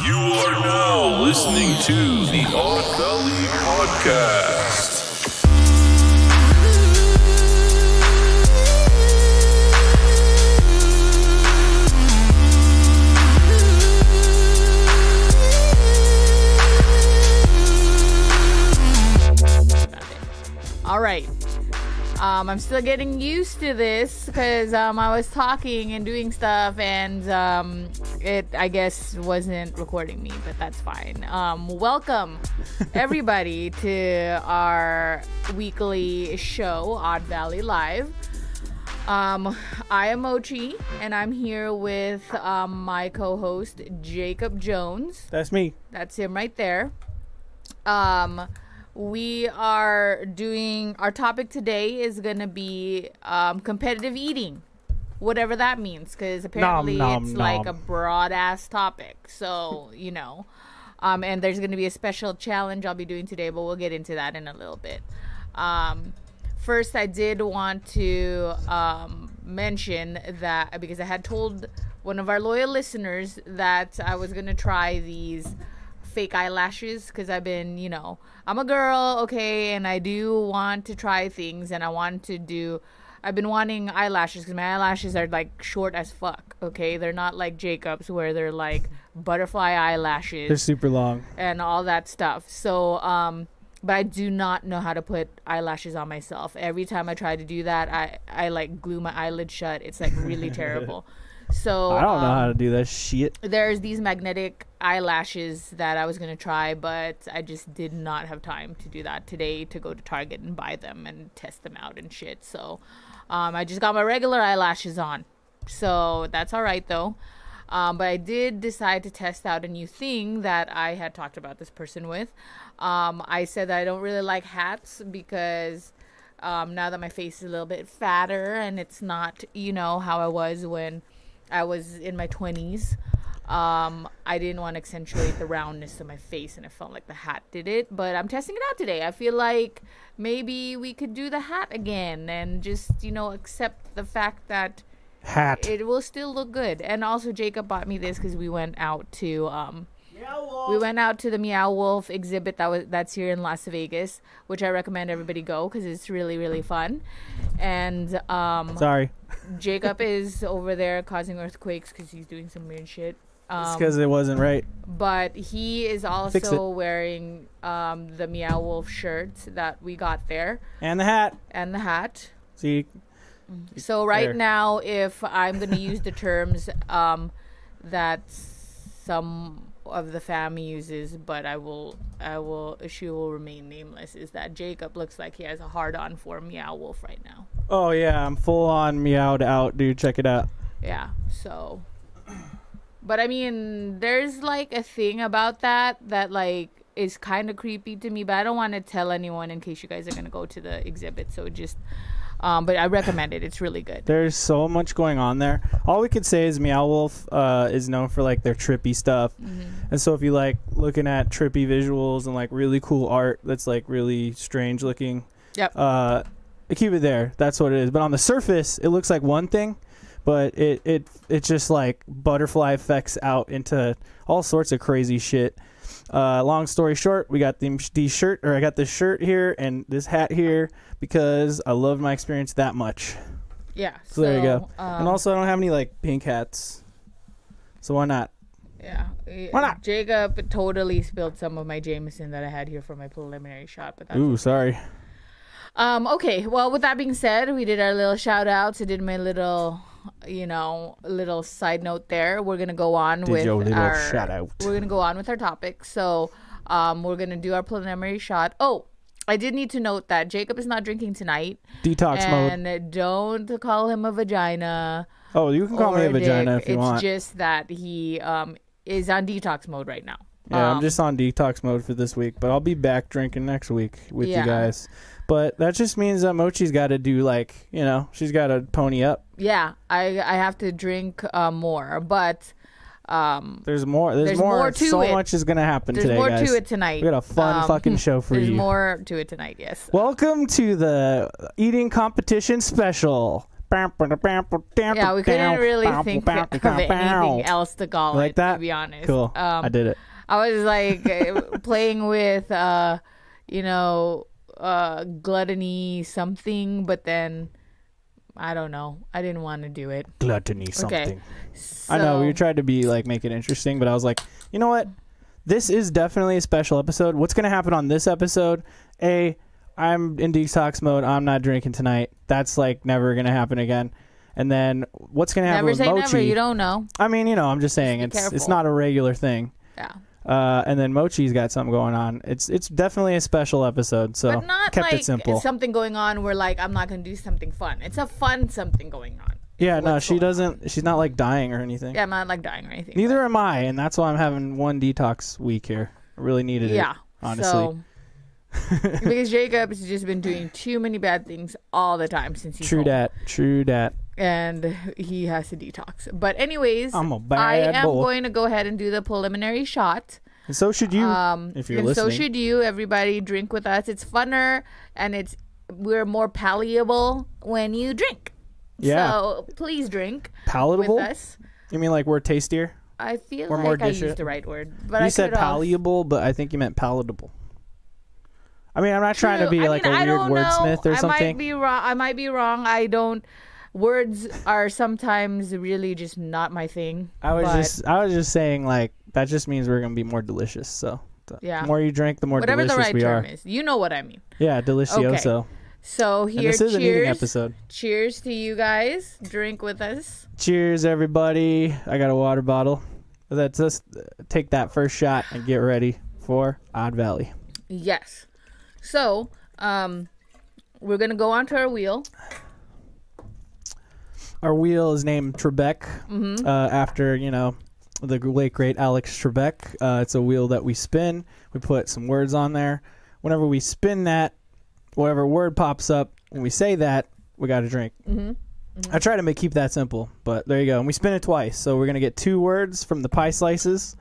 You are now listening to the Odd Valley Podcast. All right. Um, I'm still getting used to this because um, I was talking and doing stuff, and um, it I guess wasn't recording me, but that's fine. Um, welcome everybody to our weekly show, Odd Valley Live. Um, I am Mochi, and I'm here with um, my co-host Jacob Jones. That's me. That's him right there. Um, we are doing our topic today is gonna be um, competitive eating, whatever that means, because apparently nom, it's like a broad ass topic. So you know, um, and there's gonna be a special challenge I'll be doing today, but we'll get into that in a little bit. Um, first, I did want to um, mention that because I had told one of our loyal listeners that I was gonna try these fake eyelashes because I've been, you know, I'm a girl, okay, and I do want to try things and I want to do. I've been wanting eyelashes because my eyelashes are like short as fuck, okay? They're not like Jacob's where they're like butterfly eyelashes They're super long. and all that stuff. So, um, but I do not know how to put eyelashes on myself. Every time I try to do that, I I like glue my eyelid shut. It's like really terrible. So I don't know um, how to do that shit. there's these magnetic eyelashes that I was gonna try, but I just did not have time to do that today to go to Target and buy them and test them out and shit. So um, I just got my regular eyelashes on. So that's all right though. Um, but I did decide to test out a new thing that I had talked about this person with. Um, I said that I don't really like hats because um, now that my face is a little bit fatter and it's not, you know, how I was when I was in my 20s. Um, I didn't want to accentuate the roundness of my face, and it felt like the hat did it. But I'm testing it out today. I feel like maybe we could do the hat again and just, you know, accept the fact that Hat. it will still look good. And also, Jacob bought me this because we went out to um, we went out to the Meow Wolf exhibit that was that's here in Las Vegas, which I recommend everybody go because it's really really fun. And um, Sorry. Jacob is over there causing earthquakes because he's doing some weird shit. It's Um, because it wasn't right. but he is also wearing um, the Meow Wolf shirt that we got there And the hat. and the hat. See, So right There. now, if I'm gonna use the terms um, that some of the fam uses, but I will, I will, she will remain nameless. Is that Jacob looks like he has a hard on for Meow Wolf right now? oh yeah, I'm full on meowed out, dude. Check it out. Yeah. So, but I mean, there's like a thing about that that like is kind of creepy to me, but I don't want to tell anyone in case you guys are gonna go to the exhibit. So just, um, but I recommend it. It's really good. There's so much going on there. All we could say is Meow Wolf uh, is known for like their trippy stuff, Mm-hmm. and so if you like looking at trippy visuals and like really cool art that's like really strange looking, Yep. uh, keep it there. That's what it is. But on the surface, it looks like one thing, but it it it just like butterfly effects out into all sorts of crazy shit. Uh, long story short, we got the these shirt or I got this shirt here and this hat here because I love my experience that much. Yeah. So, there you go. Um, and also, I don't have any like pink hats, so why not? yeah. Why not? Jacob totally spilled some of my Jameson that I had here for my preliminary shot, but that's Ooh, sorry. Um, okay, well, with that being said, we did our little shout outs. I did my little, you know, a little side note there. We're gonna go on Did with our shout out. We're gonna go on with our topic. So, um, we're gonna do our preliminary shot. Oh, I did need to note that Jacob is not drinking tonight, Detox mode. and don't call him a vagina. Oh, you can call me a vagina dick. if you it's want. It's just that he um is on detox mode right now. Yeah, Um, I'm just on detox mode for this week, but I'll be back drinking next week with Yeah. you guys. But that just means that Mochi's got to do like, you know, she's got to pony up. Yeah. I I have to drink uh, more, but um. There's more. There's, There's more. more to so it. much is gonna happen today. There's today, more guys. to it tonight. We got a fun Um, fucking show for There's you. There's more to it tonight. Yes. Welcome to the eating competition special. Yeah, we couldn't really think of anything else to call Like it. that? To be honest, Cool. Um, I did it. I was like playing with, uh, you know, uh, gluttony something, but then I don't know. I didn't want to do it. Gluttony something. So, I know we tried to be like make it interesting, but I was like, you know what? This is definitely a special episode. What's gonna happen on this episode? A, I'm in detox mode. I'm not drinking tonight. That's like never gonna happen again. And then what's gonna happen Never with say Mochi? never. Say never, you don't know. I mean, you know, I'm just saying be it's it's not a regular thing. Yeah. Uh, and then Mochi's got something going on. It's it's definitely a special episode. So but not kept like it simple. something going on where like I'm not gonna do something fun. It's a fun something going on. yeah, no, she doesn't. She's not like dying or anything. Yeah, I'm not like dying or anything. Neither am I, and that's why I'm having one detox week here. I really needed it. yeah. honestly. So, because Jacob's just been doing too many bad things all the time since he's True home. dat. True dat. And he has to detox. But anyways, I'm a bad I am boy. going to go ahead and do the preliminary shot. And so should you. Um, if you're and so should you. Everybody, drink with us. It's funner and it's we're more palatable when you drink. Yeah. So please drink palatable? with us. You mean like we're tastier? I feel We're like more I disher- used the right word, but you I said palatable, but I think you meant palatable. I mean, I'm not trying to be I like mean, a I weird wordsmith or I something. might be wrong. I might be wrong. I don't. Words are sometimes really just not my thing. I was just, I was just saying like that just means we're gonna be more delicious. So the Yeah. more you drink, the more whatever the right we term are. is. You know what I mean. Yeah, delicioso. So And this is an eating cheers. episode. Cheers to you guys. Drink with us. Cheers, everybody! I got a water bottle. Let's just take that first shot and get ready for Odd Valley. Yes. So, um, we're gonna go onto our wheel. Our wheel is named Trebek Mm-hmm. uh, after you know the late great Alex Trebek. Uh, it's a wheel that we spin. We put some words on there. Whenever we spin that, whatever word pops up, when we say that, we got to drink. Mm-hmm. I try to make keep that simple, but there you go. And we spin it twice, so we're gonna get two words from the pie slices,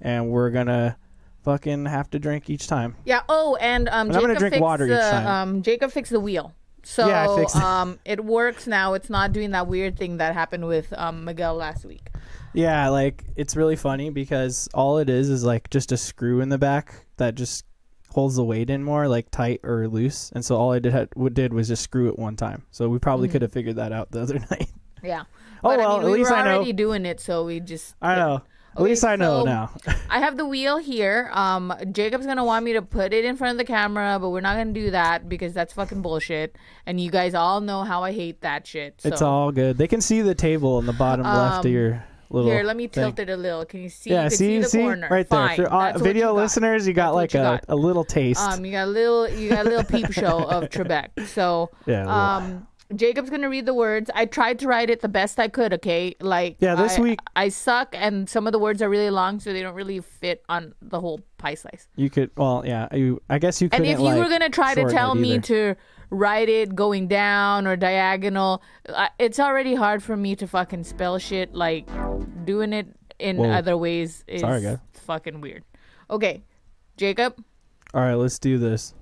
and we're gonna fucking have to drink each time. Yeah. Oh, and um, And I'm gonna drink water each time. Um, Jacob fixed the wheel. So Yeah, I fixed it. um, it works now. It's not doing that weird thing that happened with um, Miguel last week. Yeah, like it's really funny because all it is is like just a screw in the back that just holds the weight in more, like tight or loose. And so all I did had, what did was just screw it one time. So we probably could have figured that out the other night. Yeah. Oh, but, well, I mean, at we least were I know. already doing it, so we just. I know. At least I know so- now. I have the wheel here. Um, Jacob's gonna want me to put it in front of the camera, but we're not gonna do that because that's fucking bullshit. And you guys all know how I hate that shit. So. It's all good. They can see the table in the bottom left of Um, your little. Here, let me thing. tilt it a little. Can you see? Yeah, you can see, the see, corner. right there. Fine. On- video you listeners, you got That's like you a, got. a little taste. Um, you got a little, you got a little peep show of Trebek. So, Yeah, um, Jacob's gonna read the words. I tried to write it the best I could. Okay, like Yeah, this I- week- I suck, and some of the words are really long, so they don't really fit on the whole pie slice. you could, well, yeah. You, I guess you And couldn't. if you like, were gonna try to tell me to write it going down or diagonal, I- it's already hard for me to fucking spell shit. Like doing it in Whoa. other ways is Sorry, fucking weird. Okay, Jacob. All right, let's do this.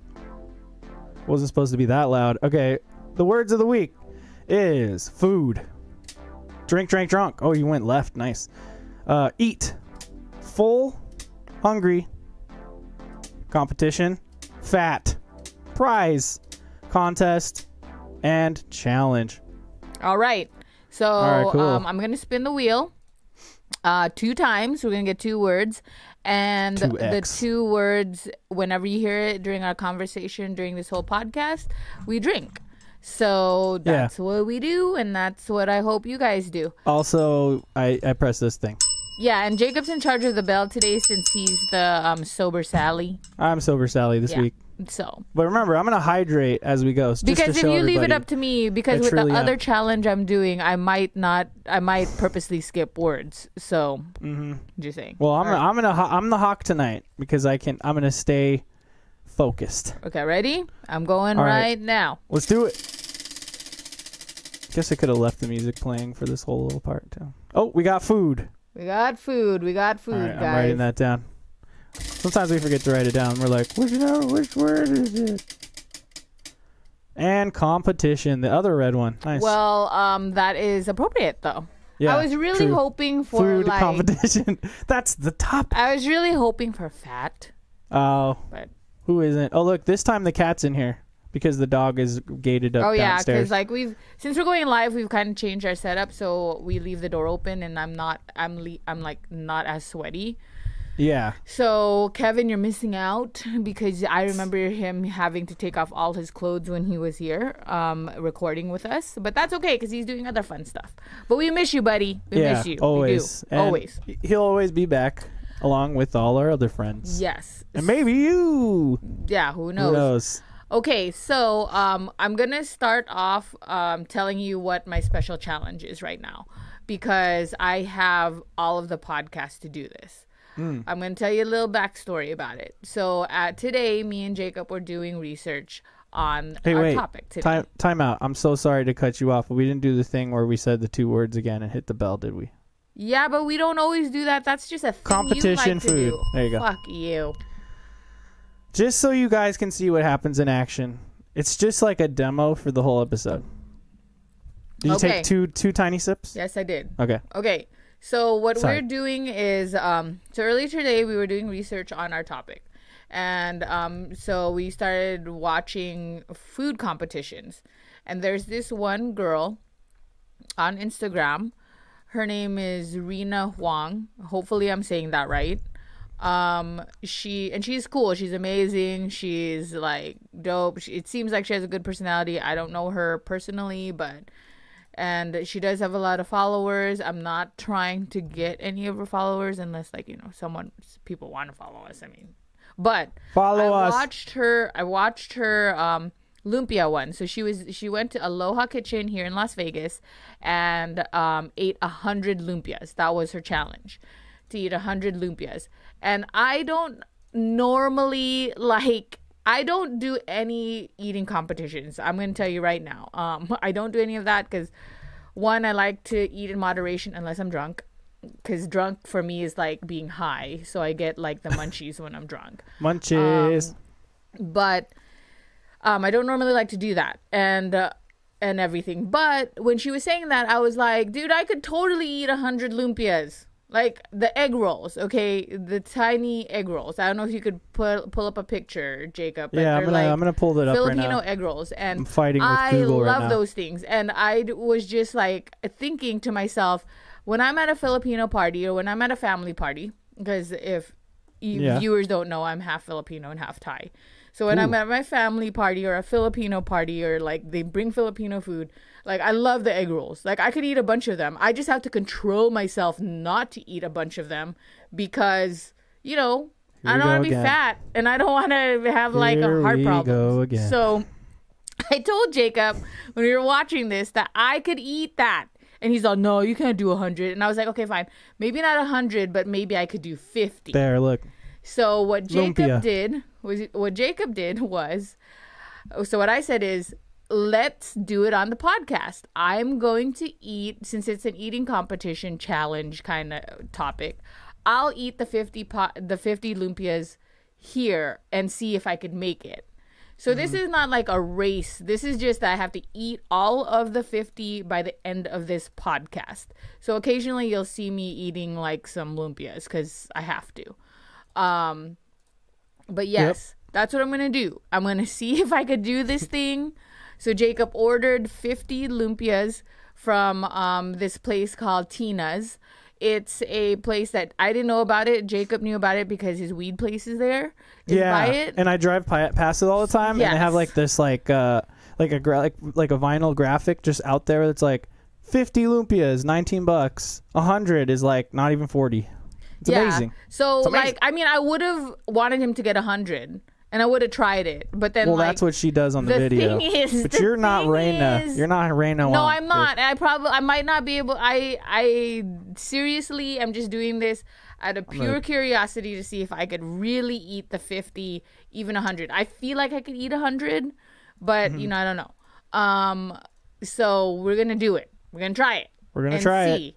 Wasn't supposed to be that loud. Okay, the words of the week is food, drink, drink, drunk. Oh, you went left. Nice. Uh, eat, full, hungry, competition, fat, prize, contest, and challenge. All right. So right, cool. um, I'm gonna spin the wheel uh, two times. We're gonna get two words, and Two the two words, whenever you hear it during our conversation during this whole podcast, we drink. So Yeah. that's what we do, and that's what I hope you guys do. Also, I I press this thing. Yeah, and Jacob's in charge of the bell today since he's the um, sober Sally. I'm sober Sally this Yeah. week. So But remember, I'm gonna hydrate as we go. just to because if you leave it up to me, because with the other challenge I'm doing, I might not, I might purposely skip words. So mm-hmm. just saying. Well, I'm All right. I'm gonna ho- I'm the hawk tonight because I can I'm gonna stay focused. Okay, ready? I'm going All right. right. now. Let's do it. Guess I could have left the music playing for this whole little part too. Oh, we got food. We got food. We got food, All right, I'm guys. writing that down. Sometimes we forget to write it down. We're like, which which word is it? And competition, the other red one. Nice. Well, um, that is appropriate though. yeah, I was really true. hoping for food like competition. That's the top. I was really hoping for fat, Oh, but who isn't? Oh, look, this time the cat's in here because the dog is gated up oh yeah, because like we've since we're going live, we've kind of changed our setup, so we leave the door open, and I'm not, I'm, le- I'm like not as sweaty. yeah, So Kevin, you're missing out because I remember him having to take off all his clothes when he was here, um, recording with us. But that's okay because he's doing other fun stuff. But we miss you, buddy. We yeah, miss you. always, We do. Always. He'll always be back along with all our other friends. Yes. and maybe you. Yeah. Who knows? Who knows? Okay, so um, I'm gonna start off um, telling you what my special challenge is right now because I have all of the podcasts to do this. Hmm. I'm gonna tell you a little backstory about it. So uh, today, me and Jacob were doing research on Hey, our wait. topic today. Time, time out. I'm so sorry to cut you off, but we didn't do the thing where we said the two words again and hit the bell, did we? Yeah, but we don't always do that. That's just a thing Competition you like to food. do. There you go. Fuck you. Just so you guys can see what happens in action. It's just like a demo for the whole episode. Did you Okay. take two two tiny sips? Yes, I did. Okay. Okay. So what Sorry. we're doing is um so earlier today we were doing research on our topic. And um so we started watching food competitions. And there's this one girl on Instagram. Her name is Raina Huang. Hopefully I'm saying that right. Um she and she's cool. She's amazing. She's like dope. She, it seems like she has a good personality. I don't know her personally, but and she does have a lot of followers. I'm not trying to get any of her followers unless like, you know, someone people want to follow us. I mean, but Follow I us. watched her I watched her um lumpia one. So she was she went to Aloha Kitchen here in Las Vegas and um ate a hundred lumpias. That was her challenge. To eat a hundred lumpias. And I don't normally like I don't do any eating competitions. I'm going to tell you right now. Um, I don't do any of that because one, I like to eat in moderation unless I'm drunk. Because drunk for me is like being high, so I get like the munchies when I'm drunk Munchies. but um, I don't normally like to do that and uh, and everything. But when she was saying that, I was like, dude, I could totally eat a hundred lumpias, like the egg rolls. Okay, the tiny egg rolls. I don't know if you could pull pull up a picture, Jacob. but yeah, I'm gonna like I'm gonna pull that up right Filipino now. egg rolls, and I'm fighting with I Google right love now. those things. And I was just like thinking to myself, when I'm at a Filipino party or when I'm at a family party, because if you Yeah. viewers don't know, I'm half Filipino and half Thai. So when I'm at my family party or a Filipino party or like they bring Filipino food, like I love the egg rolls. Like I could eat a bunch of them. I just have to control myself not to eat a bunch of them because, you know, Here I don't want to be fat and I don't want to have like Here a heart problem. So I told Jacob when we were watching this that I could eat that. And he's like, no, you can't do a 100. And I was like, okay, fine. Maybe not a 100, but maybe I could do 50. There, look. So what Jacob Lumpia. did was what Jacob did was so what I said is let's do it on the podcast. I'm going to eat since it's an eating competition challenge kind of topic. I'll eat the 50 pot the 50 lumpias here and see if I could make it. So this Mm-hmm. is not like a race. This is just that I have to eat all of the 50 by the end of this podcast. So occasionally you'll see me eating like some lumpias cuz I have to. Um, but yes, that's what I'm gonna do. I'm gonna see if I could do this thing. So Jacob ordered 50 lumpias from um, this place called Tina's. It's a place that I didn't know about it. Jacob knew about it because his weed place is there. Yeah, and I drive past it all the time, and they have like this like uh like a gra- like like a vinyl graphic just out there that's like 50 lumpias, 19 bucks. 100 is like not even 40. It's amazing. So It's amazing. like, I mean, I would have wanted him to get a hundred, and I would have tried it. But then, Well, like, that's what she does on the, the video. thing is- but the you're not Raina. is- You're not Raina. No, I'm not. I probably I might not be able. I I seriously I'm just doing this out of pure gonna- curiosity to see if I could really eat the 50, even 100. I feel like I could eat 100, but Mm-hmm. you know I don't know. Um, so we're gonna do it. We're gonna try it. We're gonna try it.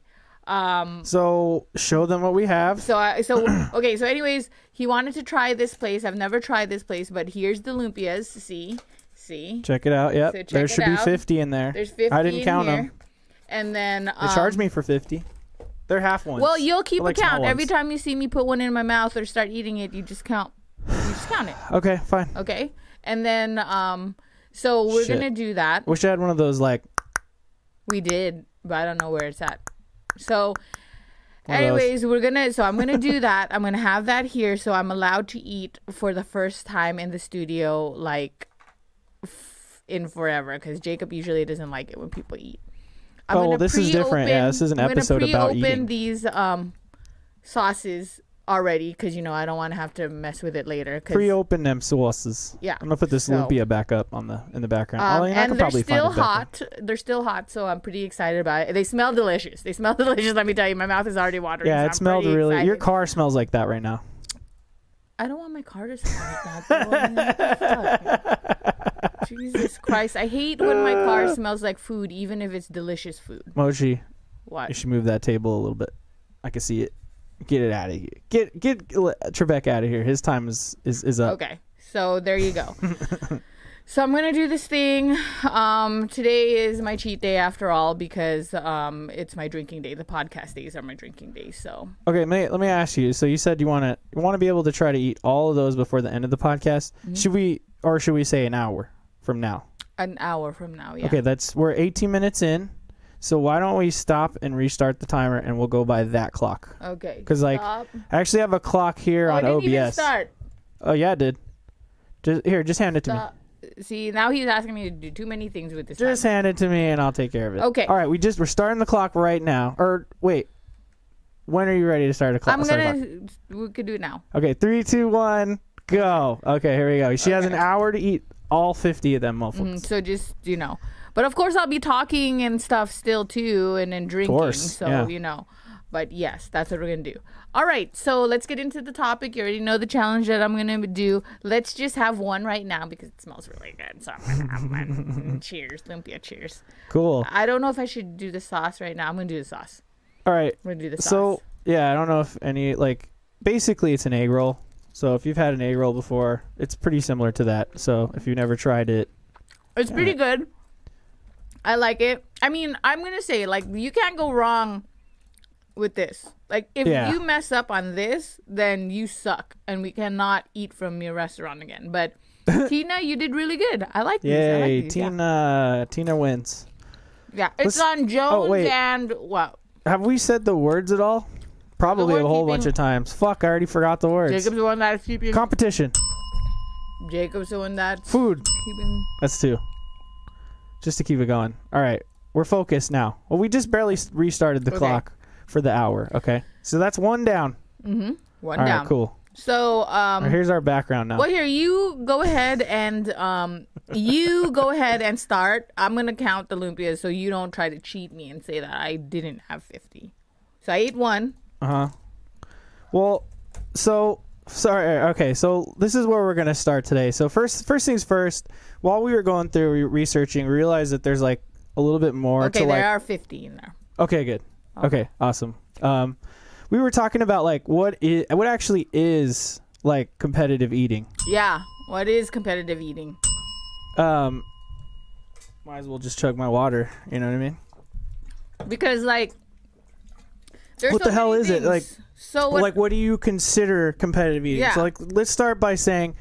Um, So show them what we have. so I, so okay. So anyways, he wanted to try this place. I've never tried this place, but here's the lumpias. See, See, Check it out. Yep. So there should be 50 in there. there's 50 I didn't count here. them. And then They um, charged me for 50. They're half ones. Well, you'll keep They're like a count every time you see me put one in my mouth or start eating it. You just count. You just count it. Okay, fine. Okay. And then um, so we're Shit. gonna do that. Wish I had one of those like We did, but I don't know where it's at. So, One of those. anyways, we're gonna. So I'm gonna do that. I'm gonna have that here, so I'm allowed to eat for the first time in the studio, like f- in forever, because Jacob usually doesn't like it when people eat. I'm Oh, gonna this is different. Yeah, this is an I'm episode about eating. these um sauces already, because you know I don't want to have to mess with it later. 'cause- pre-open them sauces. Yeah, I'm gonna put this so- lumpia back up on the in the background. Um, I mean, I and they're still find it back hot. They're still hot, so I'm pretty excited about it. They smell delicious. They smell delicious. Let me tell you, my mouth is already watering. Yeah, so it I'm smelled really. Your car smells like that right now. I don't want my car to smell like that. Though. I mean, what the fuck? Jesus Christ! I hate when my car smells like food, even if it's delicious food. Mochi, What? you should move that table a little bit. I can see it. Get it out of here. Get get Trebek out of here. His time is is, is up. Okay, so there you go. so I'm gonna do this thing. Um, today is my cheat day after all because um, it's my drinking day. The podcast days are my drinking days. So Okay, let me, let me ask you. So you said you want to you want to be able to try to eat all of those before the end of the podcast. Mm-hmm. Should we or should we say an hour from now? an hour from now, yeah. Okay, that's we're 18 minutes in. So why don't we stop and restart the timer and we'll go by that clock? Okay. Because like, Stop. I actually have a clock here Oh, I on didn't even OBS. start. Oh yeah, it did. Just here, just hand it to me. Stop. See, now he's asking me to do too many things with this. Just timer. hand it to me and I'll take care of it. Okay. All right, we just we're starting the clock right now. Or wait, when are you ready to start a clock? I'm gonna. We could do it now. Okay, three, two, one, go. Okay, here we go. She has an hour to eat all 50 of them motherfuckers. Mm, So just you know, but of course I'll be talking and stuff still too, and then drinking. course, so yeah. you know, but yes, that's what we're gonna do. All right, so let's get into the topic. You already know the challenge that I'm gonna do. Let's just have one right now because it smells really good. So I'm gonna have one. cheers, lumpia. Cheers. Cool. I don't know if I should do the sauce right now. I'm gonna do the sauce. All right. I'm gonna do the sauce. So, yeah, I don't know if any like basically it's an egg roll. So, if you've had an egg roll before, it's pretty similar to that. So, if you've never tried it, It's pretty good. I like it. I mean, I'm gonna say like you can't go wrong with this. Like if Yeah. you mess up on this, then you suck, and we cannot eat from your restaurant again. But Tina, you did really good. I like these. I like yay, these, yeah. Tina Tina wins. Yeah, it's Let's- on Jones oh, wait. and what? Have we said the words at all? Probably a whole keeping- bunch of times. Fuck, I already forgot the words. Jacob's the one that's keeping. Competition. Jacob's the one that's Food. keeping. That's two. Just to keep it going. All right, we're focused now. Well, we just barely restarted the Okay. clock for the hour. Okay, so that's one down. One All right, down. cool. So um. All right, here's our background now. Well, here you go ahead and um, you go ahead and start. I'm gonna count the lumpias so you don't try to cheat me and say that I didn't have 50. So I ate one. Uh huh. Well, so sorry. Okay, so this is where we're gonna start today. So first, first things first. While we were going through re- researching, we realized that there's like a little bit more Okay, to there like. are 50 in there. Okay, good. Okay, awesome. Um, we were talking about like what is what actually is like competitive eating. Yeah. What is competitive eating? Um, might as well just chug my water. You know what I mean? Because like, there's What the hell is it? Like- so what? like what do you consider competitive eating Yeah. so like let's start by saying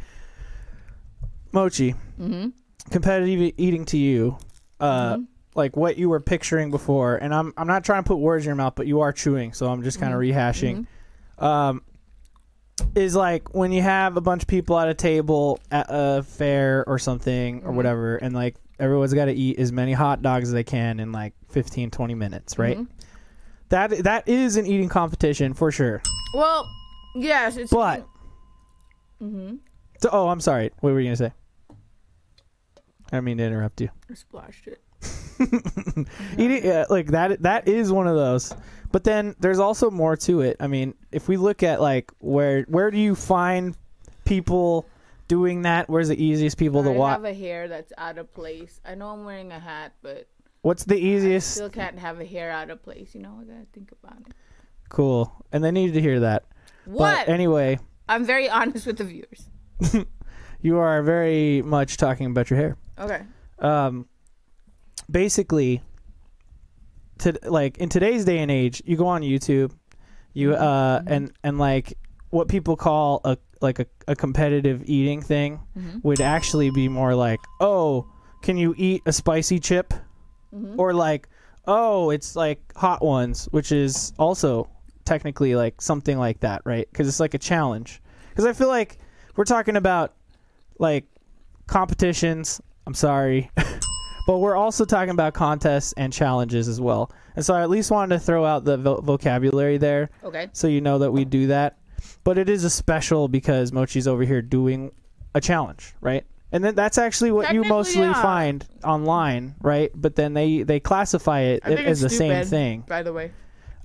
mochi Mm-hmm. competitive eating to you uh like what you were picturing before and i'm i'm not trying to put words in your mouth but you are chewing so i'm just kind of Mm-hmm. rehashing um is like when you have a bunch of people at a table at a fair or something Mm-hmm. or whatever and like everyone's got to eat as many hot dogs as they can in like 15 20 minutes right Mhm. That that is an eating competition for sure well, yes, it's. but Mhm. so, oh, I'm sorry. What were you gonna say? I mean to interrupt you. I splashed it. Eating yeah, like that. That is one of those. But then there's also more to it. I mean, if we look at like where where do you find people doing that? Where's the easiest people to watch? I have a hair that's out of place. I know I'm wearing a hat, but What's the I easiest? still can't have a hair out of place. You know, what I gotta think about it. Cool. And they needed to hear that. What? But anyway, I'm very honest with the viewers. you are very much talking about your hair. Okay. um, basically, to like in today's day and age, you go on YouTube, you uh, and and like what people call a like a, a competitive eating thing would actually be more like, oh, can you eat a spicy chip, Mm-hmm. or like, oh, it's like hot ones, which is also technically like something like that, right? Because it's like a challenge. Because I feel like we're talking about like competitions. I'm sorry. but we're also talking about contests and challenges as well. And so I at least wanted to throw out the vo- vocabulary there Okay. so you know that we do that. But it is a special because Mochi's over here doing a challenge, right? And then that's actually what you Technically, mostly yeah. find online, right? But then they they classify it I think as the same stupid, thing. By the way.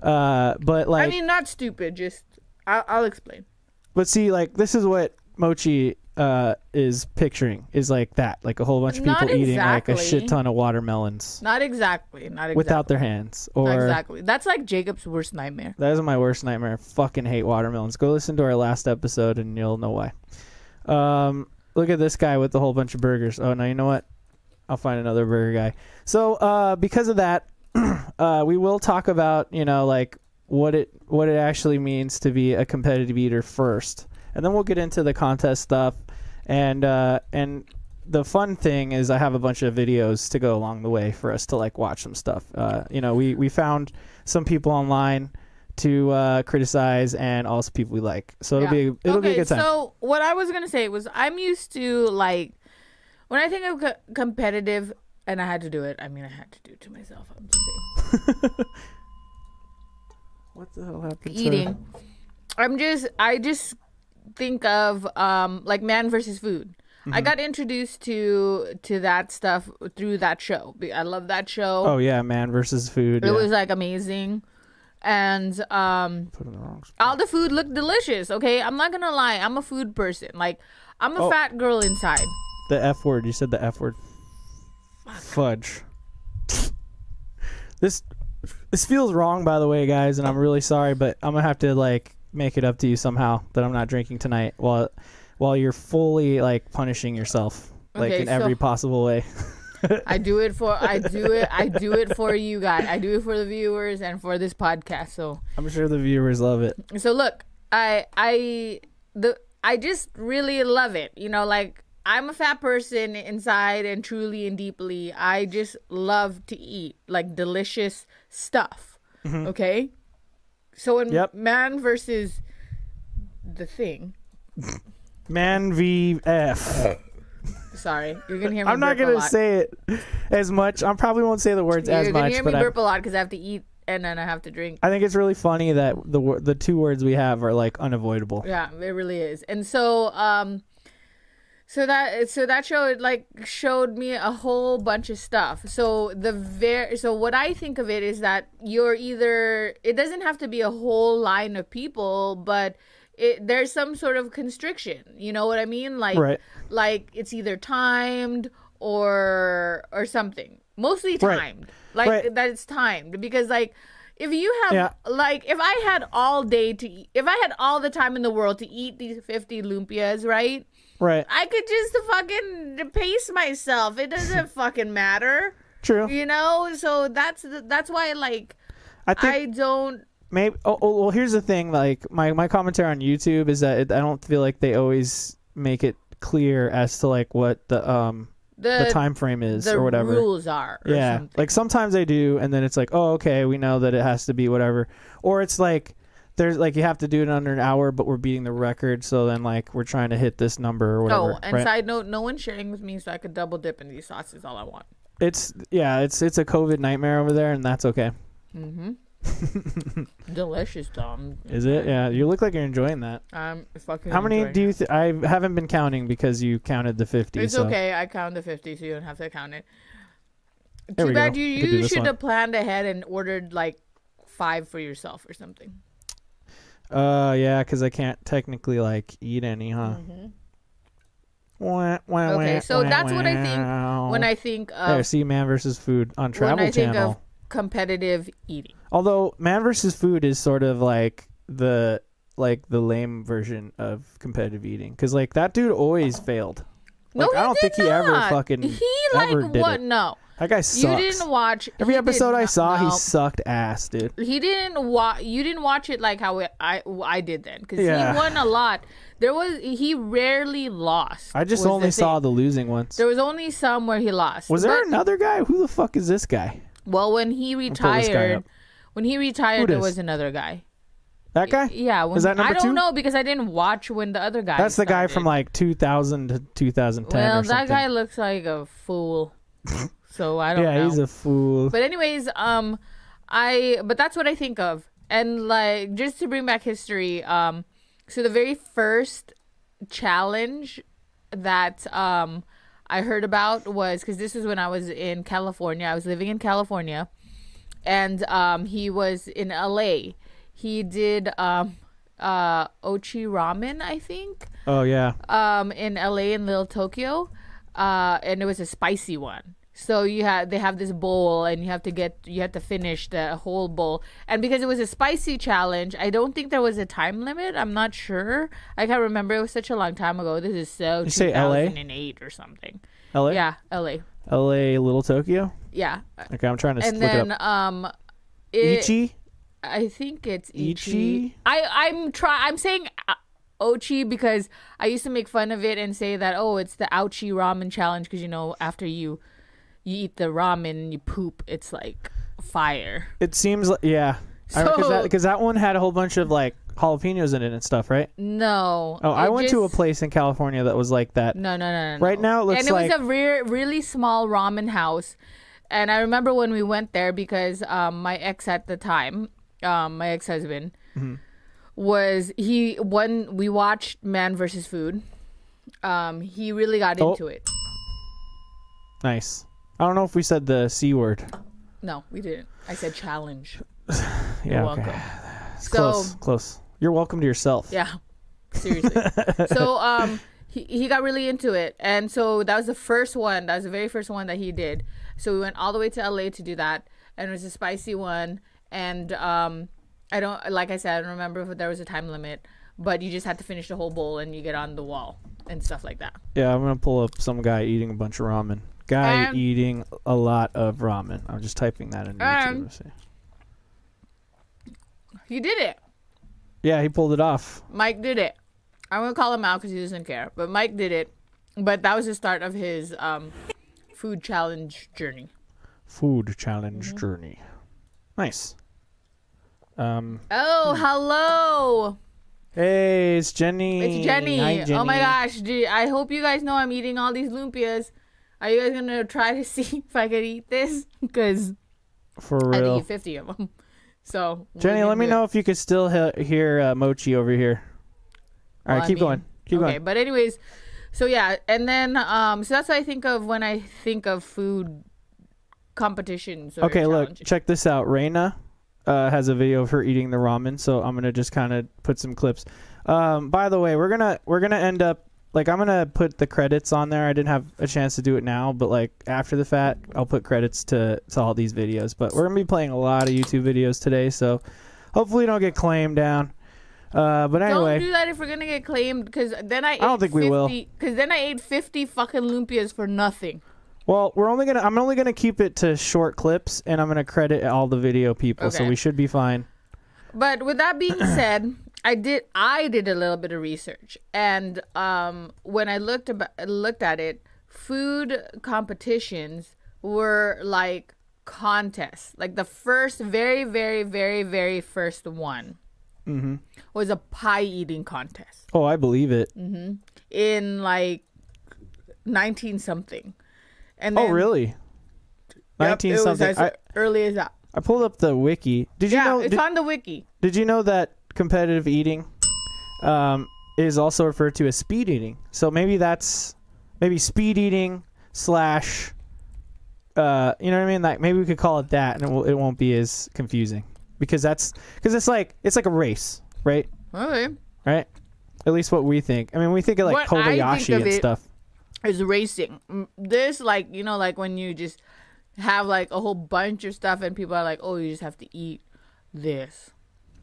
Uh, but like I mean, not stupid. Just I'll, I'll explain. But see, like this is what Mochi uh, is picturing is like that, like a whole bunch of people Not eating like a exactly. shit ton of watermelons Not exactly. Not exactly. without their hands. Not Or exactly. That's like Jacob's worst nightmare. that is my worst nightmare. I fucking hate watermelons. Go listen to our last episode and you'll know why. Um, look at this guy with a whole bunch of burgers. Oh no, you know what? I'll find another burger guy. So uh, because of that, uh, we will talk about you know like what it what it actually means to be a competitive eater first, and then we'll get into the contest stuff. And uh, and the fun thing is I have a bunch of videos to go along the way for us to like watch some stuff. Uh, you know, we we found some people online to uh, criticize and also people we like. So it'll Yeah. be it'll okay, be a good time. So what I was gonna say was I'm used to like when I think of co- competitive, and I had to do it. I mean, I had to do it to myself. I'm just saying. what the hell happened? to- Eating. I'm just. I just think of um like man versus food. I Mm-hmm. got introduced to to that stuff through that show. I love that show. Oh yeah, man versus food. It yeah. was like amazing. And um Put in the wrong spot. all the food looked delicious, okay? I'm not gonna lie, I'm a food person. Like I'm a Oh. fat girl inside. The F word. You said the F word. Fudge. this this feels wrong, by the way, guys, and I'm really sorry, but I'm gonna have to like make it up to you somehow that I'm not drinking tonight while while you're fully like punishing yourself like Okay, in so- every possible way. I do it for I do it I do it for you guys. I do it for the viewers and for this podcast. So I'm sure the viewers love it. so look, I I the I just really love it. You know, like I'm a fat person inside and truly and deeply. I just love to eat like delicious stuff. Mm-hmm. Okay? So in Yep. man versus the thing. Man v F. Sorry, you're gonna hear me. I'm not gonna say it as much. I probably won't say the words You're as gonna much, hear me but I, burp a lot because I have to eat and then I have to drink. I think it's really funny that the the two words we have are like unavoidable. Yeah, it really is. And so, um, so that so that show it like showed me a whole bunch of stuff. So the ver so what I think of it is that you're either it doesn't have to be a whole line of people, but it there's some sort of constriction. You know what I mean? Like Right. like it's either timed or or something. Mostly Right. timed. Like Right. that it's timed because like if you have Yeah. like if I had all day to eat, if I had all the time in the world to eat these 50 lumpias, right? Right. I could just fucking pace myself. It doesn't fucking matter. True. You know? So that's the, that's why like I think I don't maybe. Oh, oh, well, here's the thing. Like my my commentary on YouTube is that it, I don't feel like they always make it clear as to like what the um the the time frame is the or whatever. rules are. Or yeah, something. like sometimes they do, and then it's like, oh, okay, we know that it has to be whatever, or it's like there's like you have to do it under an hour, but we're beating the record, so then like we're trying to hit this number or whatever. Oh, and right? side note, no one's sharing with me, so I could double dip in these sauces all I want. it's yeah, it's it's a COVID nightmare over there, and that's okay. Delicious, Tom. Is it? Yeah, you look like you're enjoying that. I'm fucking. How many do you? Th- I haven't been counting because you counted the fifty. It's so. okay. I count the 50, so you don't have to count it. There Too bad go. you, We could do you should one. have planned ahead and ordered like five for yourself or something. Uh, yeah, because I can't technically like eat any, huh? Wah, wah, Mm-hmm. Okay, wah, so wah, that's what I think. When I think of. there, see, Man versus Food on when Travel I think Channel. of competitive eating. Although Man versus Food is sort of like the like the lame version of competitive eating, because like that dude always failed. No, Like, he I don't think he ever fucking He like ever did what? it. No, That guy sucks. you didn't watch Every episode I saw, no. he sucked ass, dude. He didn't watch. You didn't watch it like how it, I I did then, because Yeah. he won a lot. There was he rarely lost. I just only the saw thing. the losing ones. There was only some where he lost. Was there But- another guy? Who the fuck is this guy? Well, when he pull this guy retired. When he retired, there was another guy. That guy? Yeah, when, Is that number I don't two? know because I didn't watch when the other guy. That's the guy from like 2000 to 2010 Well, or that guy looks like a fool. so I don't yeah, know. he's a fool. But anyways, um, I but that's what I think of, and like just to bring back history, um, so the very first challenge that um I heard about was because this was when I was in California. I was living in California, and um he was in LA. He did um uh Ochi Ramen, I think oh yeah. um in LA in Little Tokyo, uh, and it was a spicy one. So you had they have this bowl and you have to get you have to finish the whole bowl. And because it was a spicy challenge, I don't think there was a time limit. I'm not sure. I can't remember. It was such a long time ago. This is so You say LA? 2008 or something. LA? Yeah, LA. LA Little Tokyo? Yeah. Okay, I'm trying to And look then it up. um it, Ichi? I think it's Ichi? Ichi. I I'm try I'm saying uh, Ochi because I used to make fun of it and say that oh it's the ouchie ramen challenge because you know after you you eat the ramen and you poop it's like fire. It seems like yeah. Because So- that, 'cause that one had a whole bunch of like jalapenos in it and stuff, right? No. Oh, I went to a place in California that was like that. No, no, no, no. Right no. now it looks like and it like- was a re- really small ramen house, and I remember when we went there because um, my ex at the time, um, my ex husband, Mm-hmm. was he when we watched Man versus Food. Um, he really got Oh. into it. Nice. I don't know if we said the c word. No, we didn't. I said challenge. Yeah, You're okay. welcome. It's So- close, close. You're welcome to yourself. Yeah, seriously. so um, he he got really into it, and so that was the first one. That was the very first one that he did. So we went all the way to LA to do that, and it was a spicy one. And um, I don't like I said, I don't remember if there was a time limit, but you just had to finish the whole bowl and you get on the wall and stuff like that. Yeah, I'm gonna pull up some guy eating a bunch of ramen. Guy And- eating a lot of ramen. I'm just typing that in see. He did it. Yeah, he pulled it off. Mike did it. I'm gonna call him out because he doesn't care, but Mike did it. But that was the start of his um, food challenge journey. Food challenge Mm-hmm. journey. Nice. Um. Oh, hello. Hey, it's Jenny. It's Jenny. Hi, Oh my gosh. dude, I hope you guys know I'm eating all these lumpias. Are you guys gonna try to see if I could eat this? Because For real, I had to real. eat 50 of them. So Jenny, let me do it. know if you could still he- hear uh, Mochi over here. All right, Well, I keep mean, going. Keep okay, going. but anyways, so yeah, and then um, so that's what I think of when I think of food competitions. Or Okay, look, check this out. Raina uh, has a video of her eating the ramen, so I'm gonna just kind of put some clips. Um, by the way, we're gonna we're gonna end up like I'm gonna put the credits on there. I didn't have a chance to do it now, but like after the fact, I'll put credits to to all these videos. But we're gonna be playing a lot of YouTube videos today, so hopefully don't get claimed down. Uh, but anyway, Don't do that if we're gonna get claimed, because then I. Ate don't think we will. Because then I ate 50 fucking lumpias for nothing. well, we're only gonna I'm only gonna keep it to short clips, and I'm gonna credit all the video people, so we should be fine. But with that being said, I did I did a little bit of research, and um, when I looked about looked at it, food competitions were like contests. Like the first, very, very, very, very first one Mm-hmm. was a pie eating contest Oh, I believe it. in like nineteen something. And Oh, then- really? Nineteen was something. as I, early as that. I pulled up the wiki. Did you Yeah, know? it's Did, on the wiki. did you know that competitive eating um, is also referred to as speed eating? So maybe that's maybe speed eating slash. Uh, you know what I mean? Like maybe we could call it that, and it, will, it won't be as confusing because that's because it's like it's like a race, right? Okay. Right. At least what we think. I mean, we think of like What I think Kobayashi of and it- stuff. is racing. This like you know like when you just have like a whole bunch of stuff and people are like, oh, you just have to eat this.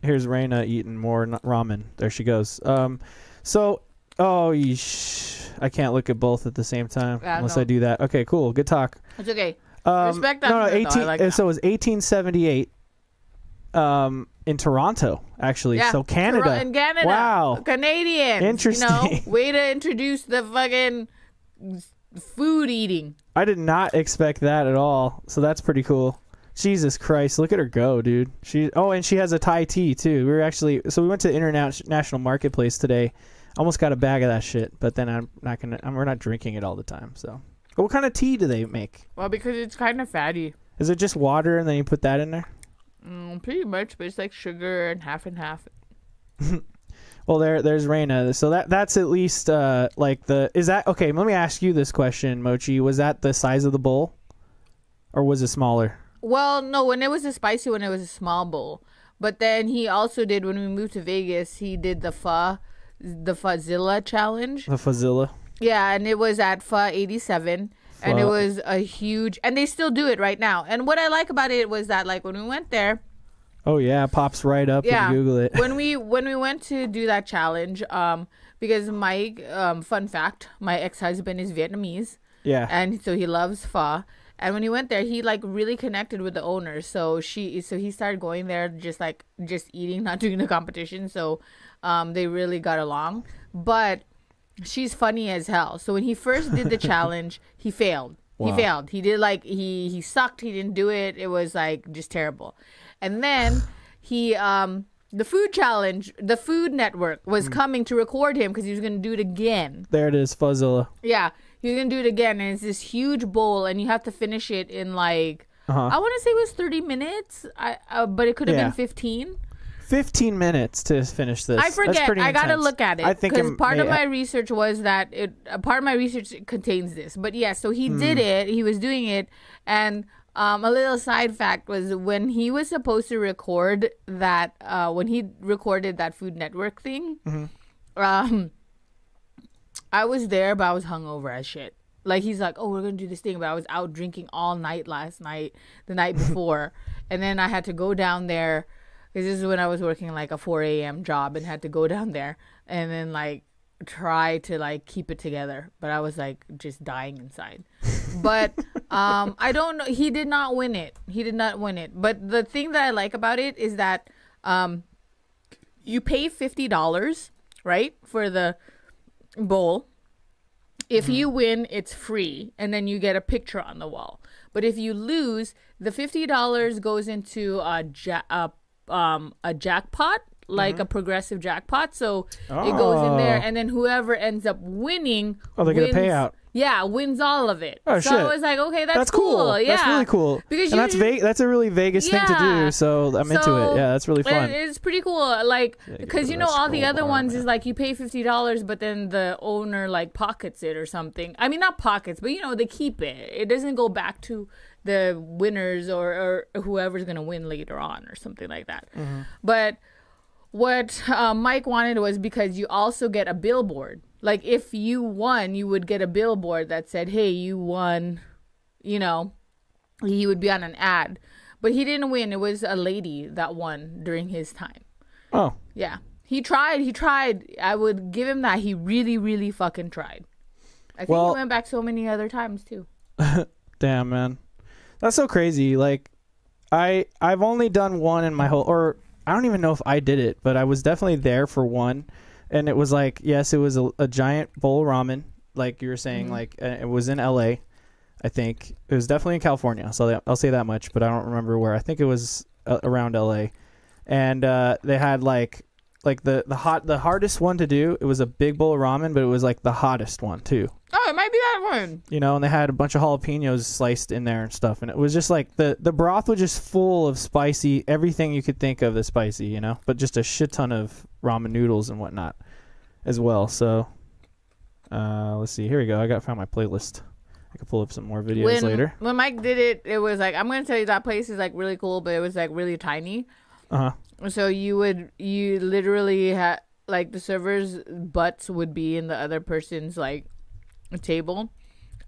Here's Raina eating more n- ramen. There she goes. Um, so Oh. I can't look at both at the same time Yeah, unless. I do that. Okay, cool. Good talk. It's okay. Um, Respect that No, no, shit, though. 18, like that. so it was 1878 um, in Toronto, actually. Yeah. So Canada. Tor- in Canada. Wow. Canadian. Interesting. You know, way to introduce the fucking food eating. I did not expect that at all. So that's pretty cool. Jesus Christ, look at her go, dude. She oh, and she has a Thai tea too. We were actually so we went to the international marketplace today. Almost got a bag of that shit, but then I'm not gonna. I'm, we're not drinking it all the time. So, but what kind of tea do they make? Well, because it's kind of fatty. Is it just water and then you put that in there? Mm, pretty much, but it's like sugar and half and half. Well, there, there's Raina. So that that's at least uh like the is that okay? Let me ask you this question, Mochi. Was that the size of the bowl, or was it smaller? Well, no, when it was a spicy one, it was a small bowl. But then he also did when we moved to Vegas. He did the pho, the Phozilla challenge. The Fazilla. Yeah, and it was at Pho 87. And it was a huge, and they still do it right now. And what I like about it was that, like, when we went there, Oh yeah, pops right up yeah, when Google it. when we when we went to do that challenge, um, because Mike, um, fun fact, my ex husband is Vietnamese, yeah. and so he loves pho. And when he went there, he like really connected with the owner. So she, so he started going there, just like just eating, not doing the competition. So, um, they really got along. But she's funny as hell. So when he first did the challenge, he failed. He failed. He did like he he sucked. He didn't do it. It was like just terrible. And then he um the food challenge, the Food Network was Hmm. coming to record him because he was gonna do it again. There it is, Phozilla. Yeah, you're gonna do it again, and it's this huge bowl, and you have to finish it in like Uh-huh. I want to say it was 30 minutes, I uh, but it could have Yeah. been 15. 15 minutes to finish this. I forget. I gotta look at it I think because part of my research was that it. Part of my research contains this, but yeah. So he Hmm. did it. He was doing it, and um, a little side fact was when he was supposed to record that. Uh, when he recorded that Food Network thing, Mm-hmm. um, I was there, but I was hungover as shit. Like he's like, oh, we're gonna do this thing, but I was out drinking all night last night, the night before, and then I had to go down there because this is when I was working like a 4 a.m. job and had to go down there and then like try to like keep it together, but I was like just dying inside. But um, I don't know. He did not win it. He did not win it. But the thing that I like about it is that um, you pay fifty dollars, right, for the bowl. If you win, it's free, and then you get a picture on the wall. But if you lose, the fifty dollars goes into a ja- a, um, a jackpot, like a progressive jackpot. So it goes in there, Oh. and then whoever ends up winning, Oh, they get a payout. Yeah, wins all of it. Oh, so shit. I was like, okay, that's, That's cool. Yeah, That's really cool. Because that's Ve- that's a really Vegas thing to do. So I'm into it. Yeah, that's really fun. it's pretty cool. Like, because rid you know, all the other ones man. is like you pay fifty dollars, but then the owner like pockets it or something. I mean, not pockets, but you know, they keep it. It doesn't go back to the winners or, or whoever's gonna win later on or something like that. Mm-hmm. But what uh, Mike wanted was because you also get a billboard. Like, if you won, you would get a billboard that said, "Hey, you won," you know, he would be on an ad. But he didn't win. It was a lady that won during his time. oh, Yeah. He tried. He tried. I would give him that. He really, really fucking tried. I think Well- he went back so many other times too. damn, man. That's so crazy. Like, I I've only done one in my whole, or I don't even know if I did it, but I was definitely there for one, and it was like, yes, it was a, a giant bowl of ramen, like you were saying, Mm-hmm. like it was in L.A. I think it was definitely in California. So I'll say that much, but I don't remember where. I think it was uh, around L.A. And uh, they had like like the the hot the hardest one to do. It was a big bowl of ramen, but it was like the hottest one too Oh, it might be that one. you know, and they had a bunch of jalapenos sliced in there and stuff, and it was just like the the broth was just full of spicy everything you could think of as spicy, you know, but just a shit ton of ramen noodles and whatnot as well. So, uh, let's see, here we go. I got found my playlist. I could pull up some more videos when, later. When Mike did it, it was like I'm gonna tell you that place is like really cool, but it was like really tiny. Uh huh. So you would you literally had like the servers' butts would be in the other person's like table.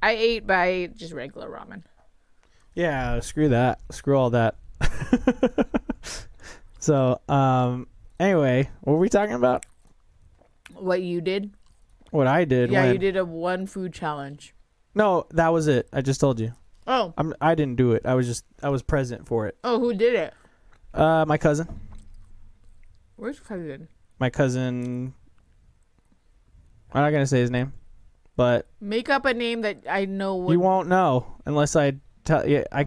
I ate, by just regular ramen. Yeah, screw that. Screw all that. so, um, anyway, what were we talking about? What you did? What I did? Yeah, when, you did a one food challenge. No, that was it. I just told you. Oh, I'm. I didn't do it. I was just. I was present for it. oh, who did it? Uh, my cousin. Where's cousin? My cousin. I'm not gonna say his name, but Make up a name that I know. Would... you won't know unless I tell you. I.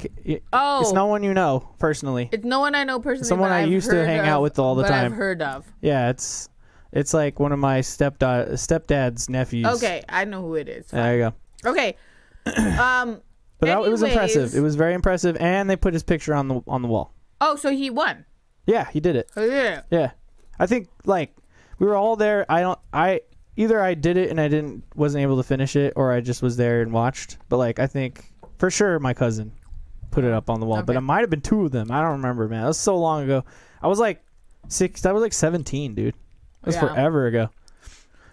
Oh, It's no one you know personally. It's no one I know personally. Someone but I I've used to heard hang of- out with all the but time. I've heard of. Yeah, it's. It's like one of my stepdad stepdad's nephews. Okay, I know who it is. There you go. Okay. um. But that, it was impressive. It was very impressive, and they put his picture on the on the wall. Oh, so he won. Yeah, he did it. Oh, yeah. Yeah, I think like we were all there. I don't. I either I did it and I didn't wasn't able to finish it, or I just was there and watched. But like I think for sure my cousin put it up on the wall. But it might have been two of them. I don't remember, man. That was so long ago. I was like six. I was like seventeen, dude. That was Yeah. forever ago.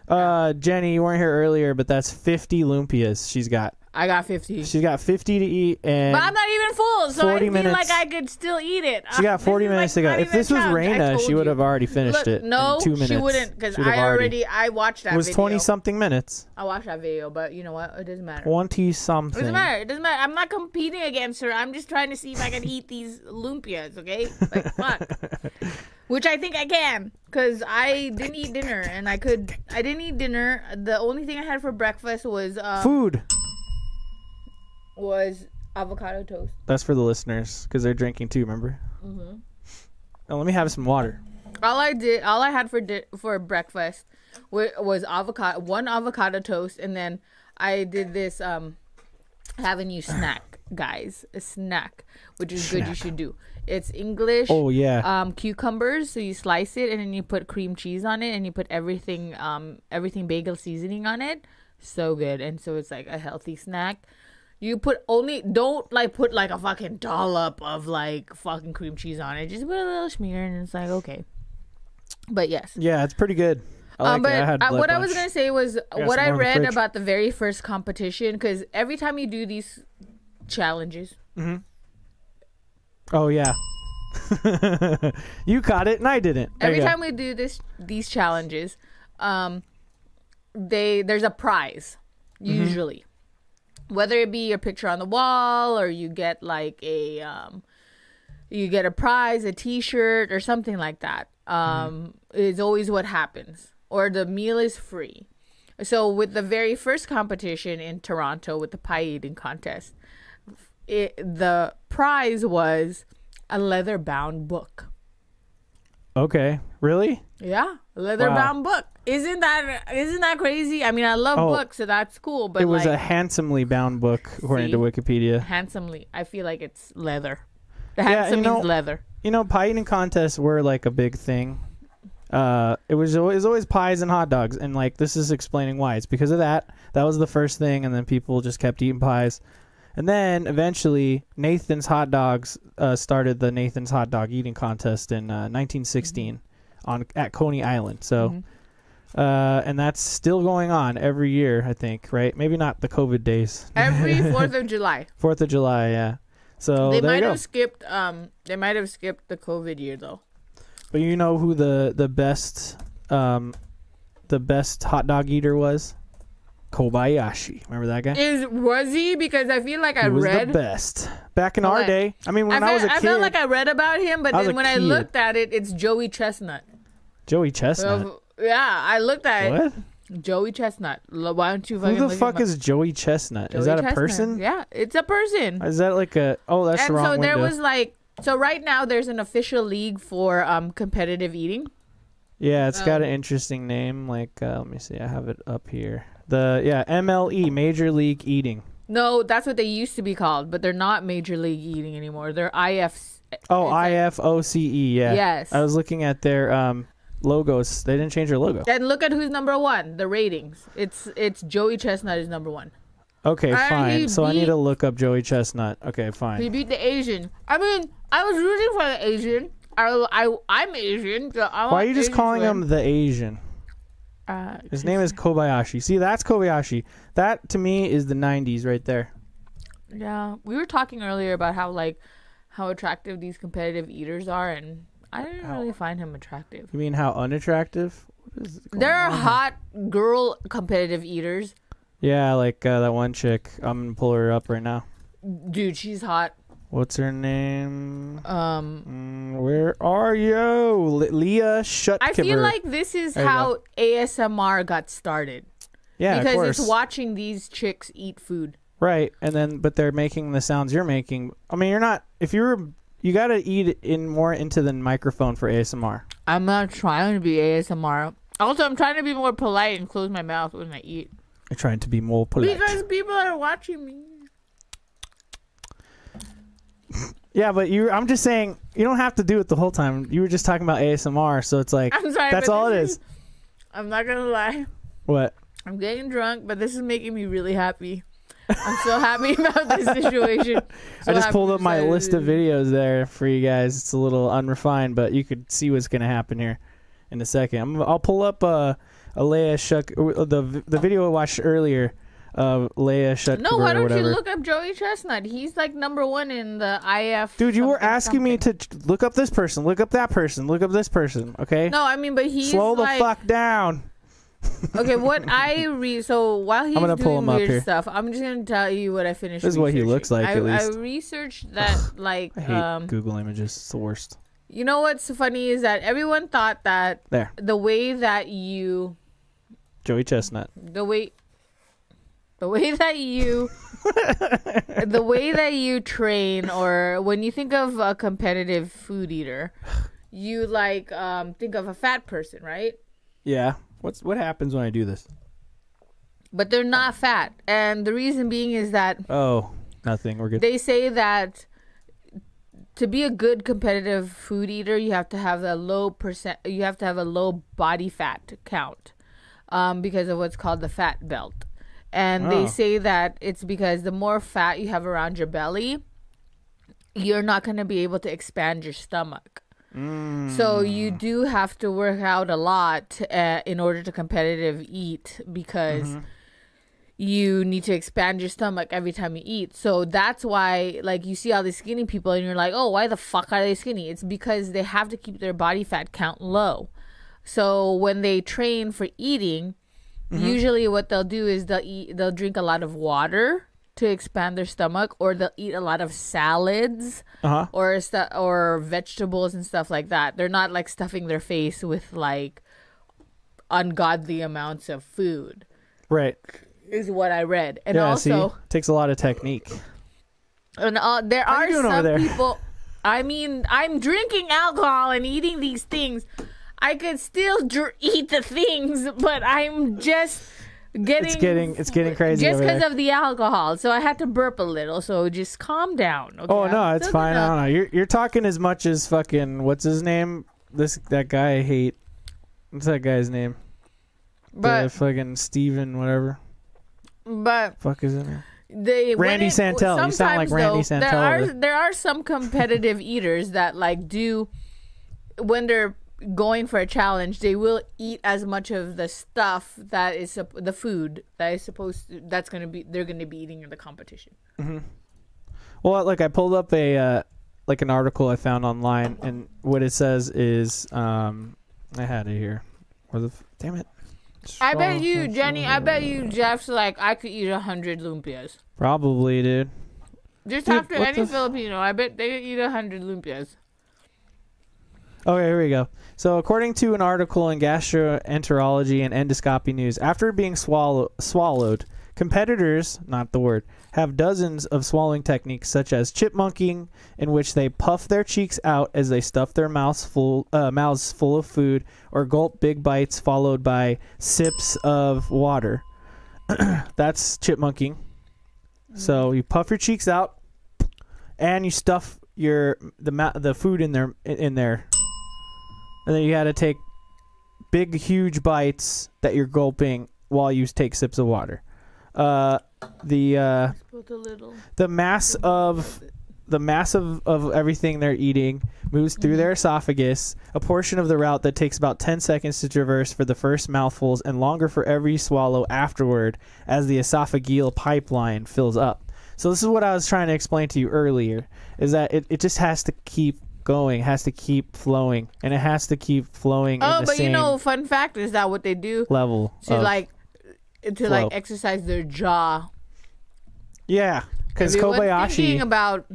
Uh, Jenny, you weren't here earlier, but that's fifty lumpias she's got. I got fifty. She's got fifty to eat, and but I'm not even full, so I 40 feel minutes. like I could still eat it. She got 40 is, minutes like, to go. If this was Raina, she would have already finished Look, it no, in two minutes. she wouldn't because She I already I watched that. It was 20 something minutes. I watched that video, but you know what? It doesn't matter. 20 It something. doesn't matter. It doesn't matter. I'm not competing against her. I'm just trying to see if I can eat these lumpias. Okay, like fuck. Which I think I can, cause I didn't eat dinner, and I could. I didn't eat dinner. The only thing I had for breakfast was um, Food. Was avocado toast. That's for the listeners because they're drinking too, remember? Mm-hmm. Oh, let me have some water. All I did, all I had for di- for breakfast was avocado, one avocado toast, and then I did this um having you snack, guys, a snack, which is good. You should do. It's English. Oh, yeah. Um, cucumbers. So you slice it, and then you put cream cheese on it, and you put everything um everything bagel seasoning on it. So good, and so it's like a healthy snack. You put only don't like put like a fucking dollop of like fucking cream cheese on it. Just put a little smear, and it's like okay. But yes. yeah, it's pretty good. I like Um, but. I had what I was gonna say was got what I read about the very first competition because every time you do these challenges, Oh, yeah. you caught it and I didn't. There every time we do this these challenges, um, they there's a prize Mm-hmm. Whether it be your picture on the wall or you get like a um, you get a prize, a T-shirt or something like that. Um, is always what happens, or the meal is free. So with the very first competition in Toronto with the pie eating contest, it, the prize was a leather bound book. Okay. Really? Yeah, leather bound book. Isn't that isn't that crazy? I mean, I love Oh. books, so that's cool. But it was like a handsomely bound book, according See? to Wikipedia. handsomely, I feel like it's leather. The Yeah, you handsome know- means leather. You know, pie eating contests were like a big thing. Uh, it was always always pies and hot dogs, and like this is explaining why. It's because of that. That was the first thing, and then people just kept eating pies, and then eventually Nathan's Hot Dogs uh, started the Nathan's Hot Dog eating contest in uh, 1916 on at Coney Island. So, uh, and that's still going on every year, I think. Right? Maybe not the COVID days. Every Fourth of July. Fourth of July, yeah. So they might have skipped. Um, they might have skipped the COVID year though. But you know who the the best um the best hot dog eater was? Kobayashi. Remember that guy? Is was he? Because I feel like I he was read. the best back in our day. I mean, I, when I, was a kid, I kid, felt like I read about him, but then when I looked at it, it's Joey Chestnut. Joey Chestnut. Yeah, I looked at it. what? Joey Chestnut. L- Why don't you Who the look fuck him up? is Joey Chestnut? Joey is that a Chestnut. person? Yeah, it's a person. Is that like a? Oh, that's and the wrong so there window. was like so right now there's an official league for um competitive eating. yeah, it's got an um, interesting name. Like, uh, let me see. I have it up here. The yeah MLE Major League Eating. No, that's what they used to be called, but they're not major league eating anymore. They're IFs. Oh, It's like- IFOCE. Yeah. Yes. I was looking at their um logos. They didn't change their logo. And look at who's number one. The ratings. It's it's Joey Chestnut is number one. Okay, And fine. he So I need beat- to look up Joey Chestnut. Okay, fine. He beat the Asian. I mean, I was rooting for the Asian. I, I I'm Asian. So I Why are you just calling him the Asian? Uh, His name is Kobayashi. See, that's Kobayashi. That to me is the '90s right there. Yeah, we were talking earlier about how like how attractive these competitive eaters are, and I didn't really find him attractive. You mean how unattractive? What is going There are hot girl competitive eaters. Yeah, like uh, that one chick. I'm gonna pull her up right now. Dude, she's hot. What's her name? Um, Mm, where are you, Le- Leah Shutkever? I feel like this is you how ASMR got started. yeah, of because course. it's watching these chicks eat food. Right, and then but they're making the sounds you're making. I mean, you're not. If you're, you got to eat in more into the microphone for ASMR. I'm not trying to be ASMR. Also, I'm trying to be more polite and close my mouth when I eat. You're trying to be more polite. Because people are watching me. yeah, but you. I'm just saying you don't have to do it the whole time. You were just talking about ASMR, so it's like I'm sorry. that's but all it this is. I'm not gonna lie. What? I'm getting drunk, but this is making me really happy. I'm so happy about this situation. So I just pulled up my list of videos there for you guys. It's a little unrefined, but you could see what's gonna happen here in a second. I'm, I'll pull up uh, a Leah Shuck uh, the the video I watched earlier of Leah Shuck No, why don't you look up Joey Chestnut? He's like number one in the IF. Dude, you were something, asking me to look up this person, look up that person, look up this person. Okay, No, I mean, but he's slow the like, fuck down. Okay, what I read. So while he's gonna doing pull him up weird here. stuff, I'm just gonna tell you what I finished. This is what he looks like, I, at least. I researched that, like, I hate um, Google Images. It's the worst. you know what's funny is that everyone thought that There, the way that you, Joey Chestnut. the way, the way that you, the way that you train, or when you think of a competitive food eater, you like um think of a fat person, right? Yeah. What's what happens when I do this? But they're not fat, and the reason being is that Oh, nothing. We're good. they say that to be a good competitive food eater, you have to have a low percent. You have to have a low body fat count, um, because of what's called the fat belt. And Oh. they say that it's because the more fat you have around your belly, you're not going to be able to expand your stomach. So you mm. do have to work out a lot uh, in order to competitive eat because mm-hmm. you need to expand your stomach every time you eat. So that's why like you see all these skinny people and you're like, "Oh, why the fuck are they skinny?" It's because they have to keep their body fat count low. So when they train for eating, mm-hmm. usually what they'll do is they'll eat they'll drink a lot of water to expand their stomach or they'll eat a lot of salads Uh huh. or stu- or vegetables and stuff like that. They're not like stuffing their face with like ungodly amounts of food. Right. Is what I read, and yeah. also, see, takes a lot of technique. and uh, there How are you some there? people. I mean, I'm drinking alcohol and eating these things. I could still dr- eat the things, but I'm just getting It's getting it's getting crazy just because of the alcohol. So I had to burp a little. So just calm down. Okay? oh no, it's fine. I don't know. You're you're talking as much as fucking what's his name? This that guy I hate. What's that guy's name? the But fucking Steven whatever. but Fuck is it? they Randy it- Santel. You sound like Randy though, Santel There are there are some competitive eaters that like do when they're going for a challenge, they will eat as much of the stuff that is sup- the food that is supposed to, that's gonna be they're gonna be eating in the competition. Well, like I pulled up a uh, like an article I found online, and what it says is, um, I had it here. Where the f- damn it? I bet you, Jenny. I bet you, Jeff's like I could eat a hundred lumpias. Probably, dude. Just Dude, after any f- Filipino, I bet they could eat a hundred lumpias. Okay, here we go. So, according to an article in Gastroenterology and Endoscopy News, after being swallow- swallowed, competitors, not the word, have dozens of swallowing techniques such as chipmunking, in which they puff their cheeks out as they stuff their mouths full, uh, mouths full of food, or gulp big bites followed by sips of water. That's chipmunking. So you puff your cheeks out, and you stuff your the ma- the food in there in there and then you got to take big, huge bites that you're gulping while you take sips of water. Uh, the uh, Put a little. the mass of the mass of, of everything they're eating moves through their esophagus, a portion of the route that takes about 10 seconds to traverse for the first mouthfuls and longer for every swallow afterward as the esophageal pipeline fills up. So this is what I was trying to explain to you earlier is that it, it just has to keep going. Has to keep flowing, and it has to keep flowing. in Oh, the but same you know, fun fact is that what they do level to like to flow. like exercise their jaw. yeah, because I mean, when Kobayashi. thinking about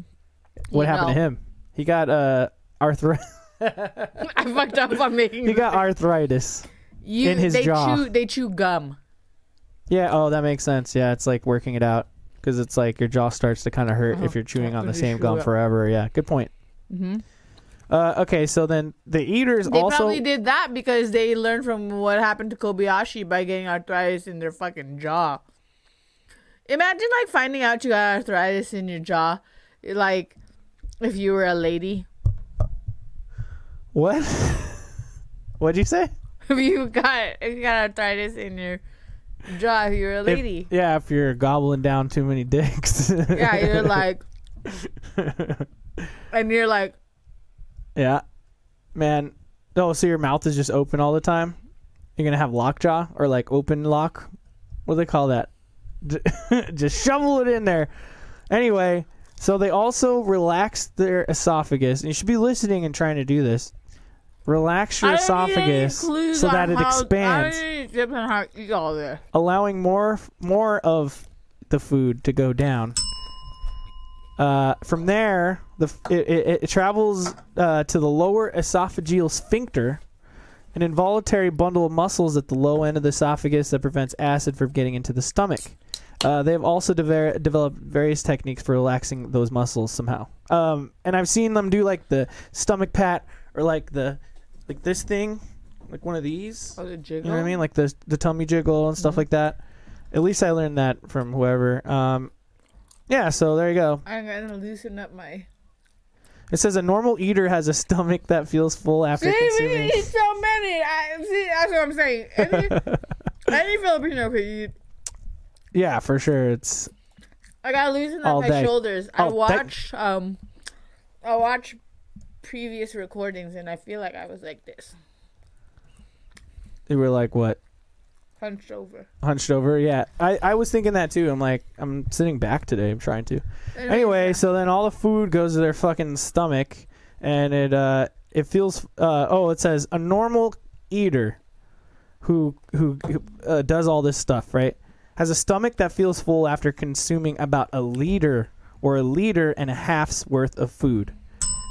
what happened to him? He got uh arthritis. I fucked up on making. he got arthritis. you, in his they jaw. Chew, they chew gum. Yeah. Oh, that makes sense. Yeah, it's like working it out because it's like your jaw starts to kind of hurt Uh-huh. if you're chewing on the same gum it. forever. Yeah. Good point. hmm Uh, okay, so then the eaters They also probably did that because they learned from what happened to Kobayashi by getting arthritis in their fucking jaw. Imagine like finding out you got arthritis in your jaw, like if you were a lady. what? What'd you say? If you got if you got arthritis in your jaw, if you're a If- lady. yeah, if you're gobbling down too many dicks. yeah, you're like, and you're like, yeah, man. Oh, so your mouth is just open all the time? You're gonna have lockjaw or like open lock? What do they call that? just shovel it in there. Anyway, so they also relax their esophagus. And you should be listening and trying to do this. Relax your I don't need any esophagus so that it how- expands. I don't need tips on how to eat all this. allowing more more of the food to go down. Uh, from there, the it, it, it travels uh, to the lower esophageal sphincter, an involuntary bundle of muscles at the low end of the esophagus that prevents acid from getting into the stomach. Uh, they have also dever- developed various techniques for relaxing those muscles somehow. Um, and I've seen them do like the stomach pat or like the like this thing, like one of these. Oh, the jiggle. You know what I mean? Like the the tummy jiggle and stuff Mm-hmm. like that. At least I learned that from whoever. Um, yeah. So there you go. I'm gonna loosen up my. It says a normal eater has a stomach that feels full after See, we consuming. eat so many. I see. That's what I'm saying. Any, any Filipino could eat. Yeah, for sure. It's I gotta loosen up my day. shoulders. I watch. Um, I watch previous recordings, and I feel like I was like this, they were like what hunched over. hunched over. Yeah, I I was thinking that too. I'm like I'm sitting back today. I'm trying to. Anyway, so then all the food goes to their fucking stomach, and it uh it feels uh oh it says a normal eater, who who, who uh, does all this stuff right has a stomach that feels full after consuming about a liter or a liter and a half's worth of food.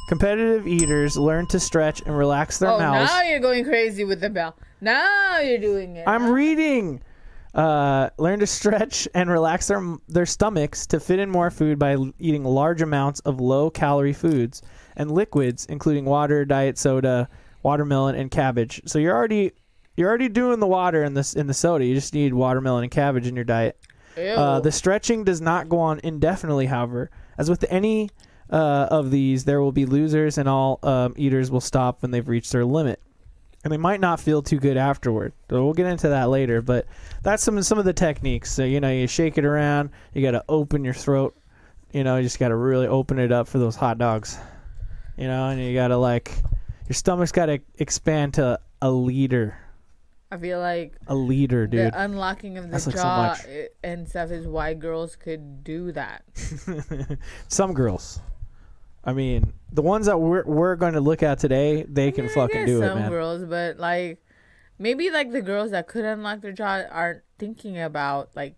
Competitive eaters learn to stretch and relax their oh, mouths. now you're going crazy with the bell. Now you're doing it. I'm reading. Uh, learn to stretch and relax their their stomachs to fit in more food by l- eating large amounts of low calorie foods and liquids, including water, diet soda, watermelon, and cabbage. So you're already you're already doing the water in this in the soda. You just need watermelon and cabbage in your diet. Uh, the stretching does not go on indefinitely, however. As with any uh, of these, there will be losers, and all um, eaters will stop when they've reached their limit. And they might not feel too good afterward. So we'll get into that later. But that's some some of the techniques. So you know, you shake it around. You got to open your throat. You know, you just got to really open it up for those hot dogs. You know, and you got to like your stomach's got to expand to a liter. I feel like A liter, dude. the unlocking of the That's like so jaw and stuff is why girls could do that. Some girls. I mean, the ones that we're we're going to look at today, they can I fucking guess do it, some man. girls, but like maybe like the girls that could unlock their jaw aren't thinking about like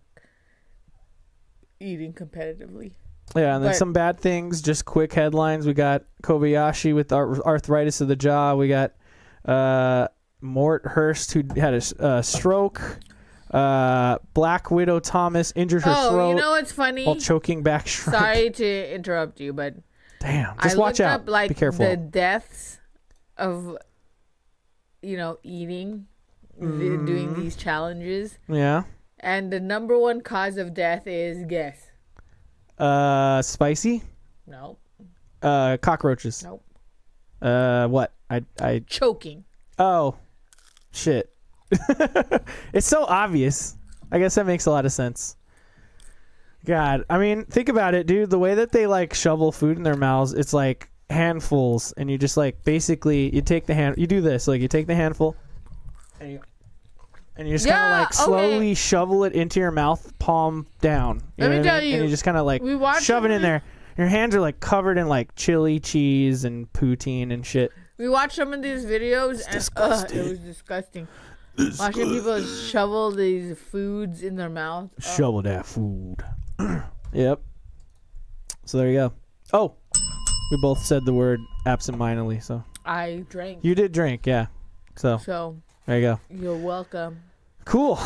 eating competitively. Yeah, and then but- some bad things. Just quick headlines. We got Kobayashi with ar- arthritis of the jaw. We got uh, Mort Hurst who had a uh, stroke. Uh, Black Widow Thomas injured her oh, throat you know what's funny? while choking back. Sorry to interrupt you, but Damn, I just watch looked out. up like Be careful. the deaths of you know eating, th- doing Mm-hmm. these challenges, yeah. and the number one cause of death is guess. Uh, spicy. No, Uh, cockroaches. nope, Uh, what? I I choking. Oh, shit. it's so obvious. I guess that makes a lot of sense. God, I mean, think about it, dude. The way that they like shovel food in their mouths, it's like handfuls, and you just like basically you take the hand, you do this, like you take the handful, and you and you just kind Yeah, of like slowly okay. shovel it into your mouth, palm down. You Let know me what I tell mean? you, and you just kind of like we watched shove it in there, Your hands are like covered in like chili cheese and poutine and shit. We watched some of these videos and uh, it was disgusting. Watching people shovel these foods in their mouth. Oh, Shovel that food. yep. So there you go. Oh, we both said the word absentmindedly. So I drank. you did drink, yeah. So So there you go. you're welcome. Cool.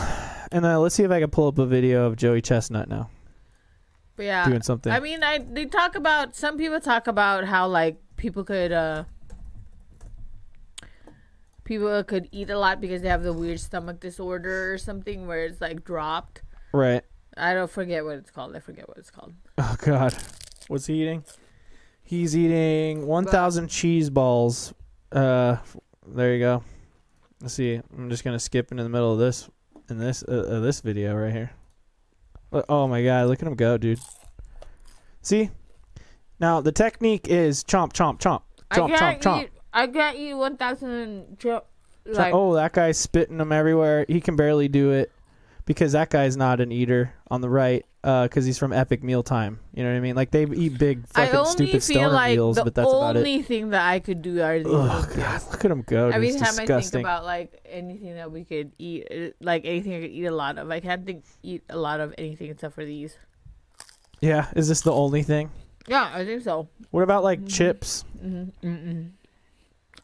And uh, let's see if I can pull up a video of Joey Chestnut now But yeah, doing something. I mean, I they talk about some people talk about how like people could uh people could eat a lot because they have the weird stomach disorder or something where it's like dropped. right. I don't forget what it's called. I forget what it's called. Oh God, what's he eating? He's eating 1,000 cheese balls. Uh, there you go. Let's see. I'm just gonna skip into the middle of this in this uh, uh, this video right here. Oh my God, look at him go, dude. See? Now the technique is chomp, chomp, chomp, I chomp, chomp, chomp. eat. I can't eat one thousand. Chomp. Like, oh, that guy's spitting them everywhere. He can barely do it because that guy's not an eater on the right. Because he's from Epic Mealtime, you know what I mean? Like they eat big, fucking stupid stoner like meals, but that's about it. The only thing that I could do are these. Oh videos. god, look at him go. Every It's time I think about like anything that we could eat, uh, like anything I could eat a lot of, I can't think eat a lot of anything except for these. yeah, is this the only thing? Yeah, I think so. What about Mm-hmm. like chips? Mm-mm.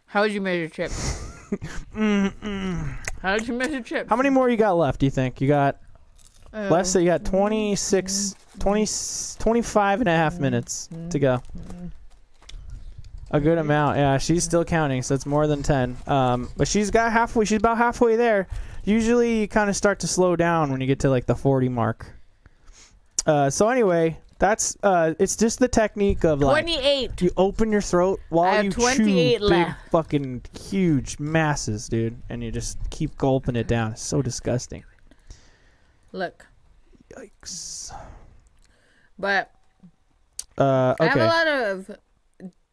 How would you measure chips? How did you measure chips? How many more you got left? Do you think you got Uh, less? So you got 26, 20, 25 and a half minutes to go. A good amount. Yeah, she's still counting, so it's more than ten. Um, but she's got halfway. She's about halfway there. Usually, you kind of start to slow down when you get to like the forty mark. Uh, so anyway, that's uh, it's just the technique of like Twenty-eight. you open your throat I while have you chew 28 big left. fucking huge masses, dude, and you just keep gulping it down. It's so disgusting. Look, Yikes. but Uh, I have a lot of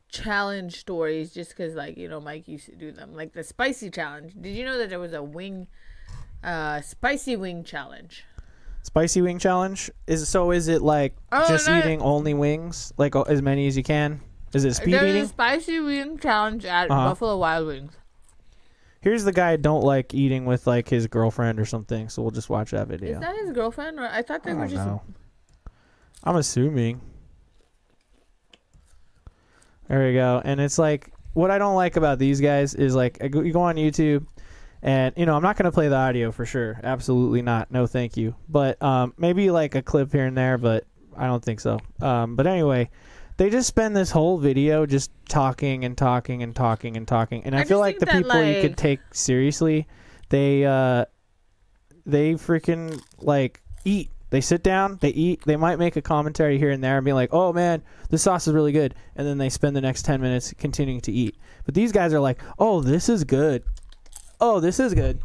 challenge stories just because, like, you know, Mike used to do them. Like the spicy challenge. Did you know that there was a wing, uh, spicy wing challenge? Spicy wing challenge is so. Is it like Oh, just no. eating only wings, like as many as you can? Is it speed There's a spicy wing challenge at Uh-huh. Buffalo Wild Wings. Here's the guy I don't like eating with like his girlfriend or something. So we'll just watch that video. Is that his girlfriend? Or I thought they I were don't just. know. I'm assuming. There we go. And it's like what I don't like about these guys is like I go, you go on YouTube and you know I'm not gonna play the audio for sure. Absolutely not. No, thank you. But um, maybe like a clip here and there, but I don't think so. Um, but anyway, they just spend this whole video just talking and talking and talking and talking, and I, I feel like the people you could take seriously, they uh, they freaking like eat. They sit down, they eat. They might make a commentary here and there and be like, "Oh man, this sauce is really good," and then they spend the next ten minutes continuing to eat. But these guys are like, "Oh, this is good. Oh, this is good.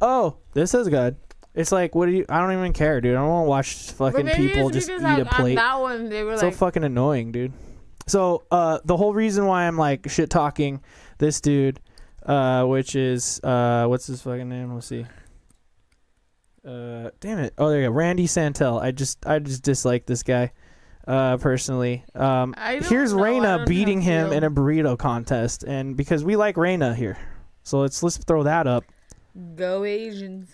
Oh, this is good." It's like, what do you? I don't even care, dude. I don't want to watch fucking people it's just eat on, a plate. on that one they were so like, fucking annoying, dude. So uh, the whole reason why I'm like shit talking this dude, uh, which is uh, what's his fucking name? Let's see. Uh, damn it! Oh, there you go, Randy Santel. I just I just dislike this guy, uh, personally. Um, I don't here's know, I Raina don't beating him feel. in a burrito contest, and because we like Raina here, so let's let's throw that up. "Go Asians."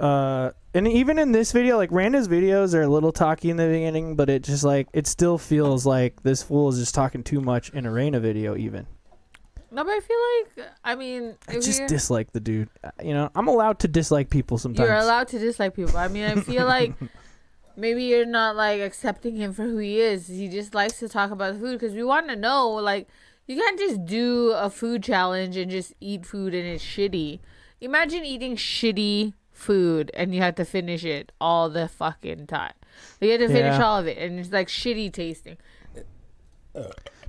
uh and even in this video like Randa's videos are a little talky in the beginning but it just like it still feels like this fool is just talking too much in a Raina video even No, but I feel like I mean, I just dislike the dude Uh, you know I'm allowed to dislike people sometimes you're allowed to dislike people. I mean, I feel like maybe you're not like accepting him for who he is. He just likes to talk about food because we want to know. Like, you can't just do a food challenge and just eat food and it's shitty. Imagine eating shitty food and you have to finish it all the fucking time. You have to finish Yeah. all of it and it's like shitty tasting.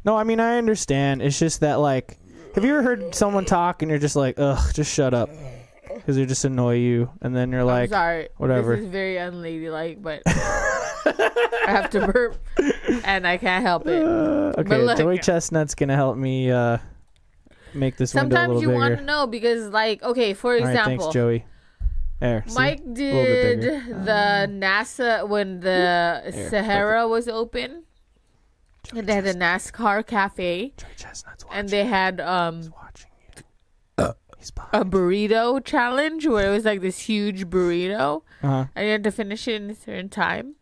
no I mean I understand it's just that like have you ever heard someone talk and you're just like ugh just shut up because they just annoy you and then you're I'm like sorry. whatever. This is very unladylike, but I have to burp and I can't help it. uh, okay look- Joey Chestnut's gonna help me uh make this window a Sometimes you want to know because, like, okay, for right example, thanks Joey there? Mike bit did the NASA when the There, Sahara was open. And they had a NASCAR cafe, Joey Chestnut's and they had um watching. He's behind. a burrito challenge where it was like this huge burrito, Uh-huh. and you had to finish it in a certain time.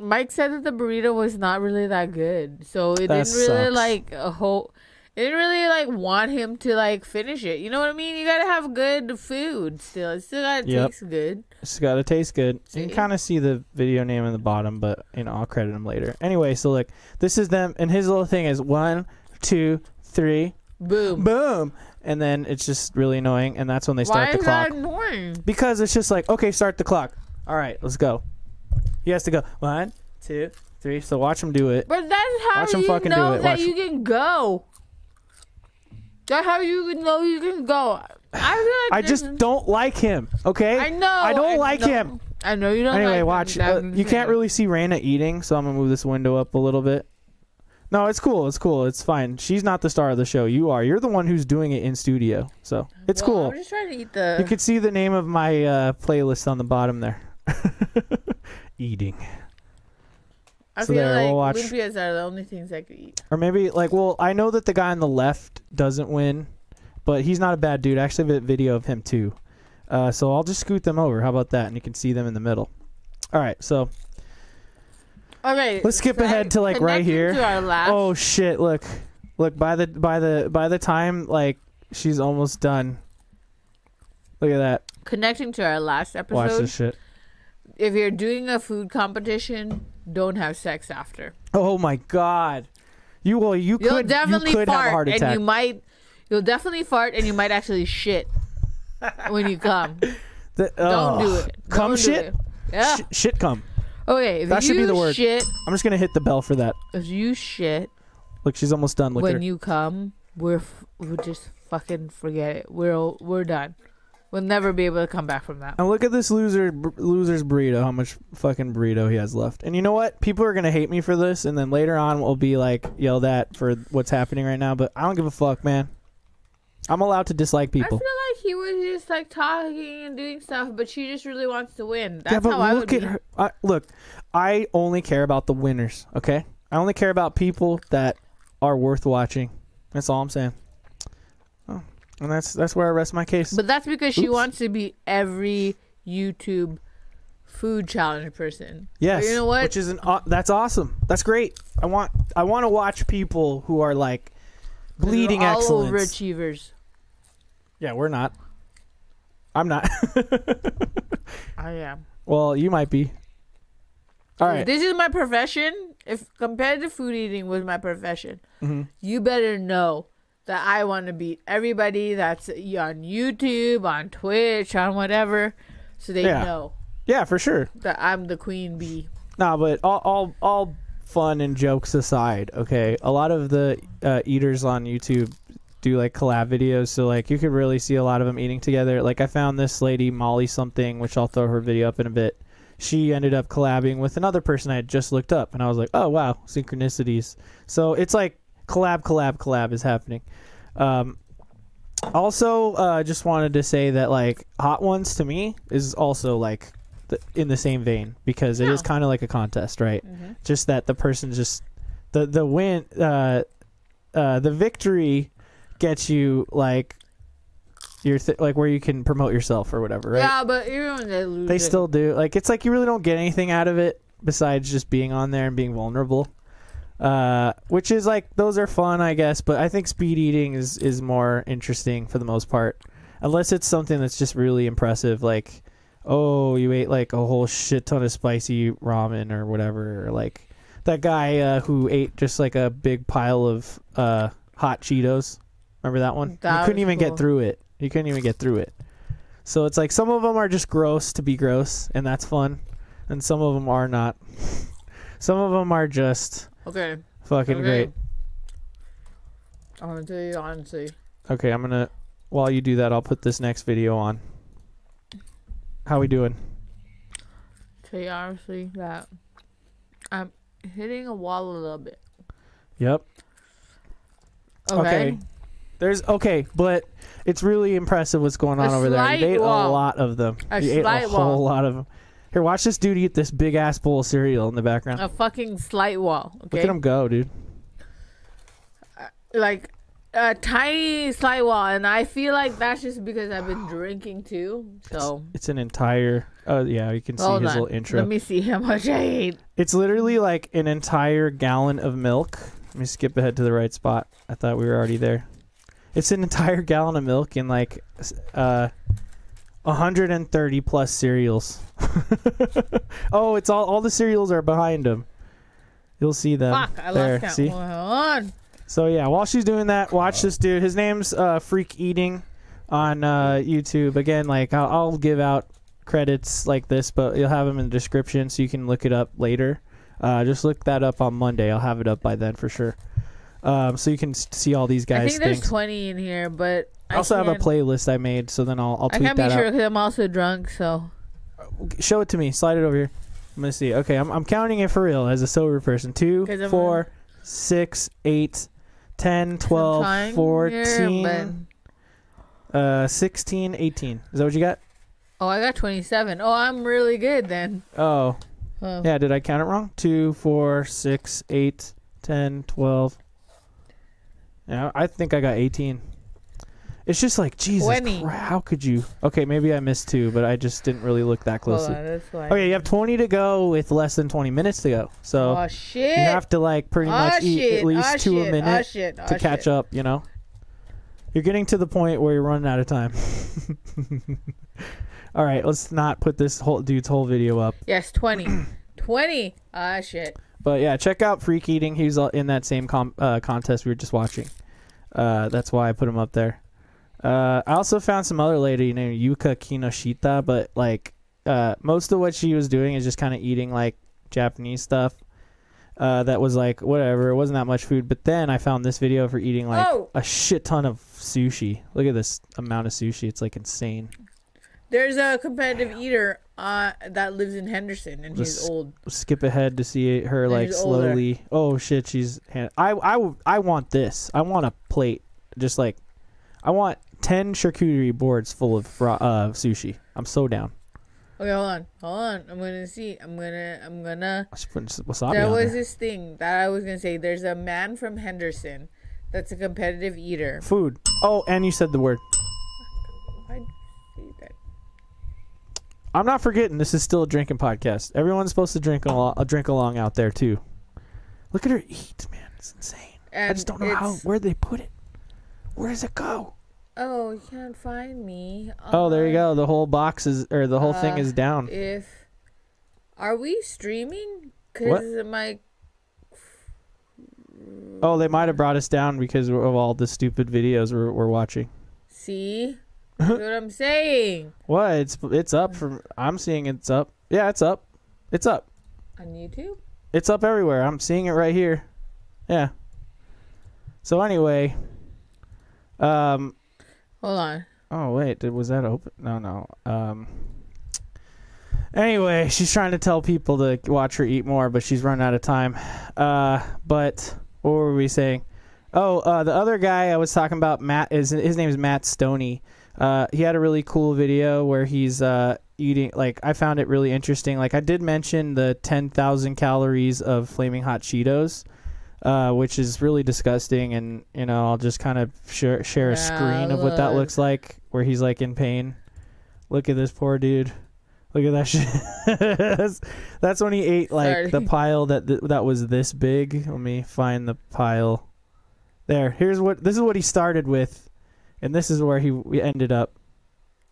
Mike said that the burrito was not really that good, so it That didn't really sucks. like a whole. It didn't really like want him to like finish it. You know what I mean? You gotta have good food still. It still gotta Yep. taste good. It's got to taste good. You See? can kind of see the video name in the bottom, but you know I'll credit him later. Anyway, so look, this is them, and his little thing is one, two, three, Boom. boom, and then it's just really annoying, and that's when they start Why the is clock that annoying? because it's just like okay, start the clock. All right, let's go. He has to go one, two, three. So watch him do it. But that's how Watch him you fucking do know it. that Watch you can go. That's how you know you can go. I feel like I just don't like him. Okay, I know. I don't like know. him. I know you don't. Anyway, like watch. Uh, you can't really see Raina eating, so I'm gonna move this window up a little bit. No, it's cool. It's cool. It's fine. She's not the star of the show. You are. You're the one who's doing it in studio, so it's Well, cool. I'm just trying to eat the. You can see the name of my uh, playlist on the bottom there. Eating, I so feel there, like we'll watch- Olympias are the only things I could eat. or maybe like, well, I know that the guy on the left doesn't win, but he's not a bad dude. I actually have a video of him too. Uh, so I'll just scoot them over. How about that? And you can see them in the middle. All right, so Okay, Let's skip ahead to, like, right here. To our last, Oh shit! Look, look by the by the by the time like she's almost done. Look at that! connecting to our last episode. Watch this shit. If you're doing a food competition, don't have sex after. Oh my god! You will. you You'll could definitely you could fart, have a heart and attack. you might. You'll definitely fart, and you might actually shit when you come. The- Don't do it. Do shit. it. Yeah. Sh- shit cum. Okay. If That you should be the word. Shit. I'm just gonna hit the bell for that. If you shit Look, she's almost done. Look when her. you come, we're f- we're just fucking forget it. We're we're done. We'll never be able to come back from that. And look at this loser loser's burrito. How much fucking burrito he has left. And you know what? People are gonna hate me for this, and then later on we'll be like yelled at for what's happening right now. But I don't give a fuck, man. I'm allowed to dislike people. I feel like he was just like talking and doing stuff, but she just really wants to win. That's yeah, but how I would look at be. her. I, look, I only care about the winners. Okay, I only care about people that are worth watching. That's all I'm saying. Oh, and that's that's where I rest my case. But that's because she wants to be every YouTube food challenge person. yes, But you know what? Which is an aw- that's awesome. That's great. I want I want to watch people who are like bleeding all excellence. overachievers. Yeah, we're not. I'm not. I am. well, you might be. All right. This is my profession. If competitive food eating was my profession, Mhm. you better know that I want to beat everybody that's on YouTube, on Twitch, on whatever, so they Yeah. know Yeah, for sure. that I'm the queen bee. Nah, but all, all all fun and jokes aside, okay. A lot of the uh, eaters on YouTube do like collab videos, so like you could really see a lot of them eating together. Like I found this lady Molly something, which I'll throw her video up in a bit. She ended up collabing with another person I had just looked up, and I was like, oh wow, synchronicities. So it's like collab, collab, collab is happening. Um, also, uh, just wanted to say that like Hot Ones to me is also like the, in the same vein because it is Yeah. kind of like a contest, right? Mm-hmm. Just that the person just the the win uh, uh, the victory gets you like your th- like where you can promote yourself or whatever, right? Yeah, but even they lose, They it- still do. Like it's like you really don't get anything out of it besides just being on there and being vulnerable. Uh, which is like those are fun, I guess, but I think speed eating is is more interesting for the most part. Unless it's something that's just really impressive, like oh, you ate like a whole shit ton of spicy ramen or whatever, or like that guy uh, who ate just like a big pile of uh, hot Cheetos. Remember that one? That you couldn't even cool. get through it. You couldn't even get through it. So it's like some of them are just gross to be gross, and that's fun, and some of them are not. Some of them are just Okay, fucking Okay. great. I'm gonna tell you honestly. Okay, I'm gonna. While you do that, I'll put this next video on. How we doing? Tell you honestly that I'm hitting a wall a little bit. Yep. Okay. Okay. There's okay, but it's really impressive what's going on A over there. slight You ate wall. a lot of them. A you ate a slight whole wall. lot of them. Here, watch this dude eat this big ass bowl of cereal in the background. A fucking slight wall. Okay. Look at him go, dude. Uh, like a tiny slight wall, and I feel like that's just because I've been drinking too. So It's an entire. Oh yeah, you can see hold his on, little intro. let me see how much I ate. It's literally like an entire gallon of milk. Let me skip ahead to the right spot. I thought we were already there. It's an entire gallon of milk and like uh 130 plus cereals. oh, it's all all the cereals are behind him. You'll see them. Fuck, I there. lost count. See? Hold on. So yeah, while she's doing that, watch this dude. His name's uh, Freak Eating on uh, YouTube. Again, like I'll, I'll give out credits like this, but you'll have them in the description so you can look it up later. Uh, just look that up on Monday. I'll have it up by then for sure. Um, so you can s- see all these guys. I think there's things. 20 in here, but I also have a can't- playlist I made, so then I'll, I'll I tweet can't be that sure out. because I'm also drunk. So Show it to me. Slide it over here. I'm gonna see. Okay, I'm, I'm counting it for real as a sober person. Two, 'Cause I'm four, six, eight, 10, 12, I'm 14, uh, 16, 18. Is that what you got? oh, I got 27. Oh, I'm really good then. Oh, Oh. yeah. Did I count it wrong? Two, four, six, eight, 10, 12. Yeah, I think I got 18. It's just like, Jesus, 20. Christ, how could you? Okay, maybe I missed two, but I just didn't really look that closely. on, that's why. Okay, you have 20 to go with less than 20 minutes to go. So Oh shit! you have to like pretty oh much eat at least oh, two shit. a minute shit. to catch shit. up, you know? You're getting to the point where you're running out of time. All right, let's not put this whole dude's whole video up. Yes, 20. 20. Ah shit. But yeah, check out Freak Eating. He's in that same com- uh, contest we were just watching. Uh, that's why I put him up there. Uh, I also found some other lady named Yuka Kinoshita, but like uh, most of what she was doing is just kind of eating like Japanese stuff. Uh, that was like whatever. It wasn't that much food. But then I found this video of her eating like Oh! a shit ton of sushi. Look at this amount of sushi. It's like insane. There's a competitive eater uh, that lives in Henderson, and he's old. skip ahead to see her And like he's older. slowly. Oh shit, she's. hand- I I I want this. I want a plate. Just like, I want ten charcuterie boards full of raw, uh, sushi. I'm so down. Okay, hold on, hold on. I'm gonna see. I'm gonna. I'm gonna. I should put some wasabi There was there. this thing that I was gonna say. There's a man from Henderson that's a competitive eater. Food. Oh, and you said the word. Why'd you say that? I'm not forgetting. This is still a drinking podcast. Everyone's supposed to drink uh, drink along out there too. Look at her eat, man. It's insane. And I just don't know how. Where they put it? Where does it go? Oh, you can't find me. Oh, there you go. The whole box is, or the whole thing Uh, is down. If are we streaming? Cause my Oh, they might have brought us down because of all the stupid videos we're, we're watching. see. What I'm saying What? It's it's up from. I'm seeing it's up. Yeah, it's up. It's up. on YouTube. It's up everywhere. I'm seeing it right here. Yeah. So anyway, um. Hold on. Oh wait, did, was that open? No, no. Um. Anyway, she's trying to tell people to watch her eat more, but she's run out of time. Uh, but what were we saying? Oh, uh, the other guy I was talking about, Matt is his name is Matt Stoney. Uh, he had a really cool video where he's uh, eating. Like I found it really interesting. Like I did mention the ten thousand calories of flaming hot Cheetos, uh, which is really disgusting. And you know, I'll just kind of share share a screen of what that looks like, where he's like in pain. Look at this poor dude. Look at that shit. that's, that's when he ate like Sorry. the pile that th- that was this big. Let me find the pile. There. Here's what this is what he started with, and this is where he we ended up.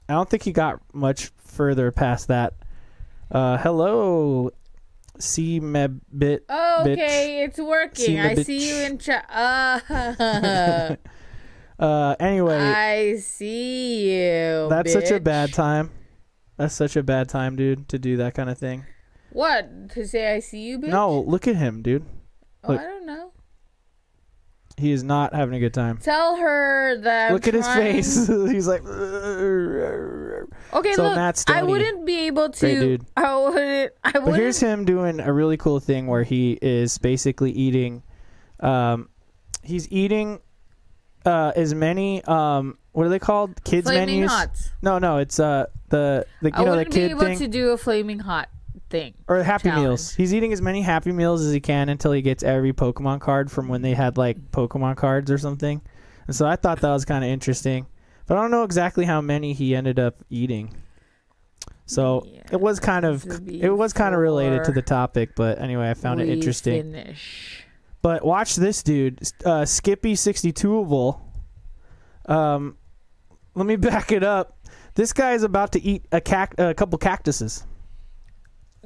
I don't think he got much further past that. Uh, hello, C Mebit. Oh, Bitch. okay, it's working. I bitch. see you in chat. Uh, Uh, anyway, I see you. that's such a bad time. That's such a bad time, dude, to do that kind of thing. What to say? I see you, bitch. No, look at him, dude. oh. I don't know. He is not having a good time. Tell her that. I'm Look at his face. He's like. Okay, So look. Matt I Stoney. wouldn't be able to. Great dude. I wouldn't. I But wouldn't. here's him doing a really cool thing where he is basically eating. Um, he's eating uh, as many. Um, what are they called? Kids flaming menus. hots. No, no, it's uh the the you I know the wouldn't be kid able thing. to do a flaming hot thing. or Happy Challenge. Meals. He's eating as many Happy Meals as he can until he gets every Pokemon card from when they had like Pokemon cards or something. And so I thought that was kind of interesting, but I don't know exactly how many he ended up eating. So Yeah, it was kind of it was kind of related to the topic, but anyway, I found it interesting. Finish. But watch this dude, uh, Skippy sixty twoable. Um, let me back it up. This guy is about to eat a cac- a couple cactuses.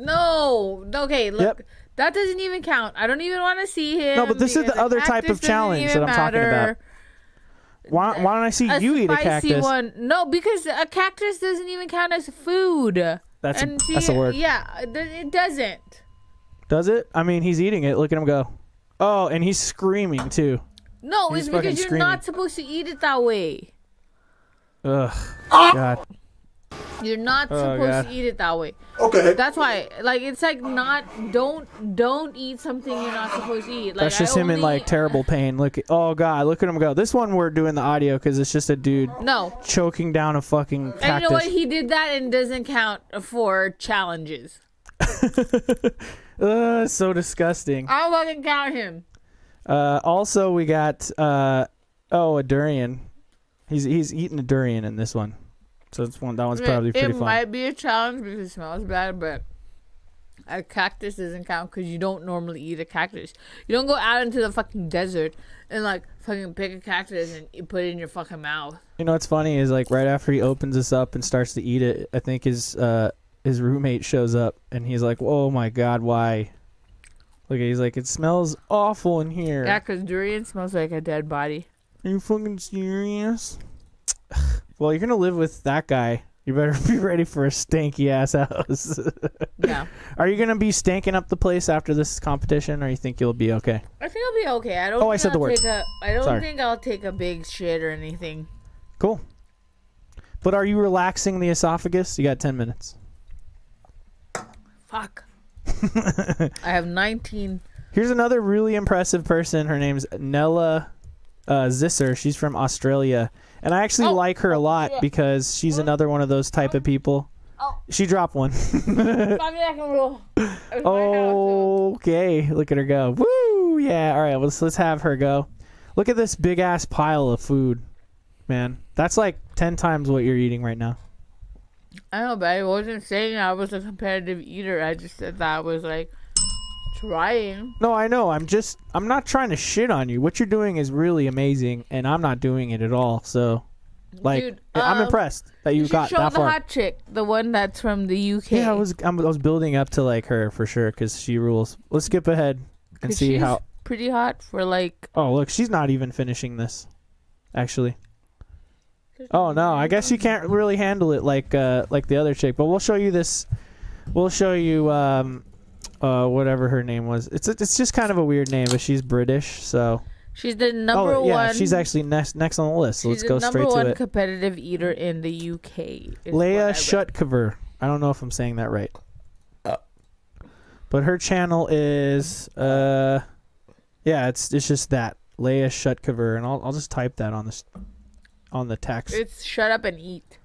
No. Okay. Look. Yep. That doesn't even count. I don't even want to see him. No, but this is the other type of challenge that I'm talking about. Why, why don't I see A you eat a cactus? one. No, because a cactus doesn't even count as food. That's a, see, that's a word. Yeah, it it doesn't. Does it? I mean, he's eating it. Look at him go. Oh, and he's screaming too. No, He's it's because you're screaming. not supposed to eat it that way. Ugh. God. You're not Oh, supposed God. to eat it that way. Okay. That's why, like, it's like not don't don't eat something you're not supposed to eat. Like, That's just I him in like terrible pain. Look. At, oh God. Look at him go. This one we're doing the audio because it's just a dude No, choking down a fucking and you know what? He did that and doesn't count for challenges. Ugh, so disgusting. I'll fucking count him. Uh, also, we got uh, oh a durian. He's he's eating a durian in this one, so it's one that one's probably it pretty fun. might be a challenge because it smells bad, but a cactus doesn't count because you don't normally eat a cactus. You don't go out into the fucking desert and like fucking pick a cactus and you put it in your fucking mouth. You know what's funny is like right after he opens this up and starts to eat it, I think his uh his roommate shows up and he's like, "Oh my god, why?" Look, he's like, "It smells awful in here." Yeah, because durian smells like a dead body. Are you fucking serious? Well, you're gonna live with that guy. You better be ready for a stanky ass house. Yeah, Are you gonna be stanking up the place after this competition, or you think you'll be okay? I think I'll be okay. I don't. Oh, I said the I'll word. Take a, I don't Sorry. think I'll take a big shit or anything. Cool. But are you relaxing the esophagus? You got ten minutes. Fuck. I have 19. Here's another really impressive person. Her name's Nela uh, Zisser. She's from Australia, and I actually Oh. like her a lot because she's another one of those type of people. Oh. She dropped one. Five second rule. It's my house, okay, look at her go. Woo! Yeah. All right. Let's let's have her go. Look at this big ass pile of food, man. That's like ten times what you're eating right now. I know, but I wasn't saying I was a competitive eater. I just said that I was like trying. No, I know. I'm just I'm not trying to shit on you. What you're doing is really amazing, and I'm not doing it at all. So, like, Dude, I'm um, impressed that you You got show that the far. hot chick, the one that's from the UK. Yeah, I was I'm, I was building up to like her for sure because she rules. Let's skip ahead and see she's how. pretty hot for like. Oh, look, she's not even finishing this. Actually. Oh no, I guess you can't really handle it like uh like the other chick. But we'll show you this. We'll show you um uh whatever her name was. It's it's just kind of a weird name, but she's British, so. She's the number oh yeah, one. she's actually next next on the list. So let's go the straight number to one it. competitive eater in the UK. is what I Leah. Shutkever. I don't know if I'm saying that right. Uh. But her channel is uh yeah, it's it's just that. Leah Shutkever and I'll I'll just type that on this on the text. It's shut up and eat.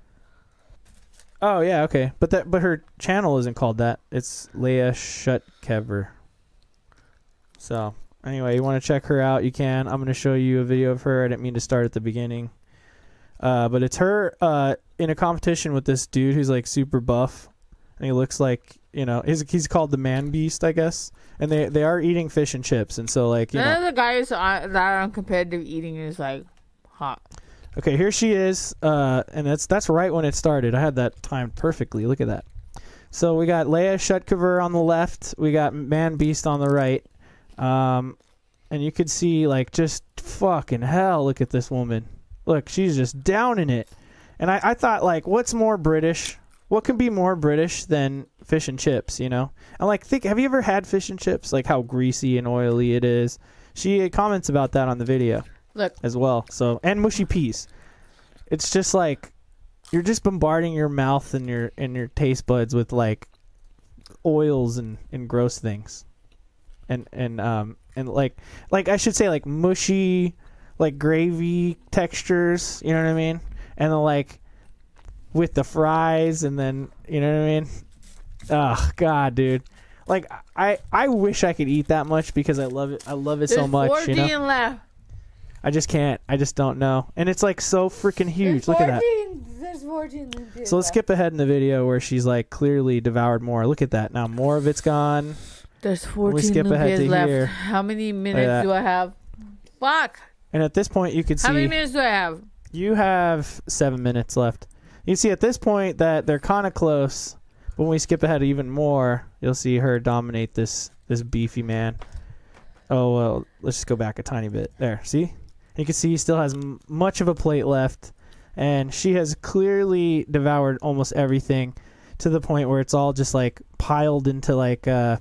Oh yeah, okay. But that but her channel isn't called that. It's Leah Shutkever. So, anyway, you want to check her out, you can. I'm going to show you a video of her. I didn't mean to start at the beginning. Uh, but it's her uh, in a competition with this dude who's like super buff, and he looks like you know he's he's called the Man Beast, I guess. And they they are eating fish and chips, and so like you None know, of the guys on, that are on competitive eating is like hot. Okay, here she is, uh, and that's that's right when it started. I had that timed perfectly. Look at that. So we got Leah Shutkever on the left, we got Man Beast on the right, um, and you could see like just fucking hell. Look at this woman. Look, she's just down in it. And I, I thought like, what's more British? What can be more British than fish and chips? You know? And like, think, have you ever had fish and chips? Like how greasy and oily it is. She comments about that on the video Look, as well. So and mushy peas. It's just like you're just bombarding your mouth and your and your taste buds with like oils and, and gross things. And and um and like like I should say like mushy like gravy textures, you know what I mean? And then like with the fries and then you know what I mean? Oh God, dude. Like I, I wish I could eat that much because I love it. I love it so much. 14 You know, left. I just can't. I just don't know. And it's like so freaking huge. There's Look at that. There's 14 So let's skip ahead in the video where she's like clearly devoured more. Look at that. Now more of it's gone. There's 14 we skip ahead to left. here. How many minutes do I have? Fuck. And at this point, you can see. How many minutes do I have? you have seven minutes left. You see at this point that they're kind of close. But when we skip ahead even more, you'll see her dominate this this beefy man. Oh well, let's just go back a tiny bit. There, see? You can see he still has m- much of a plate left, and she has clearly devoured almost everything to the point where it's all just like piled into like uh,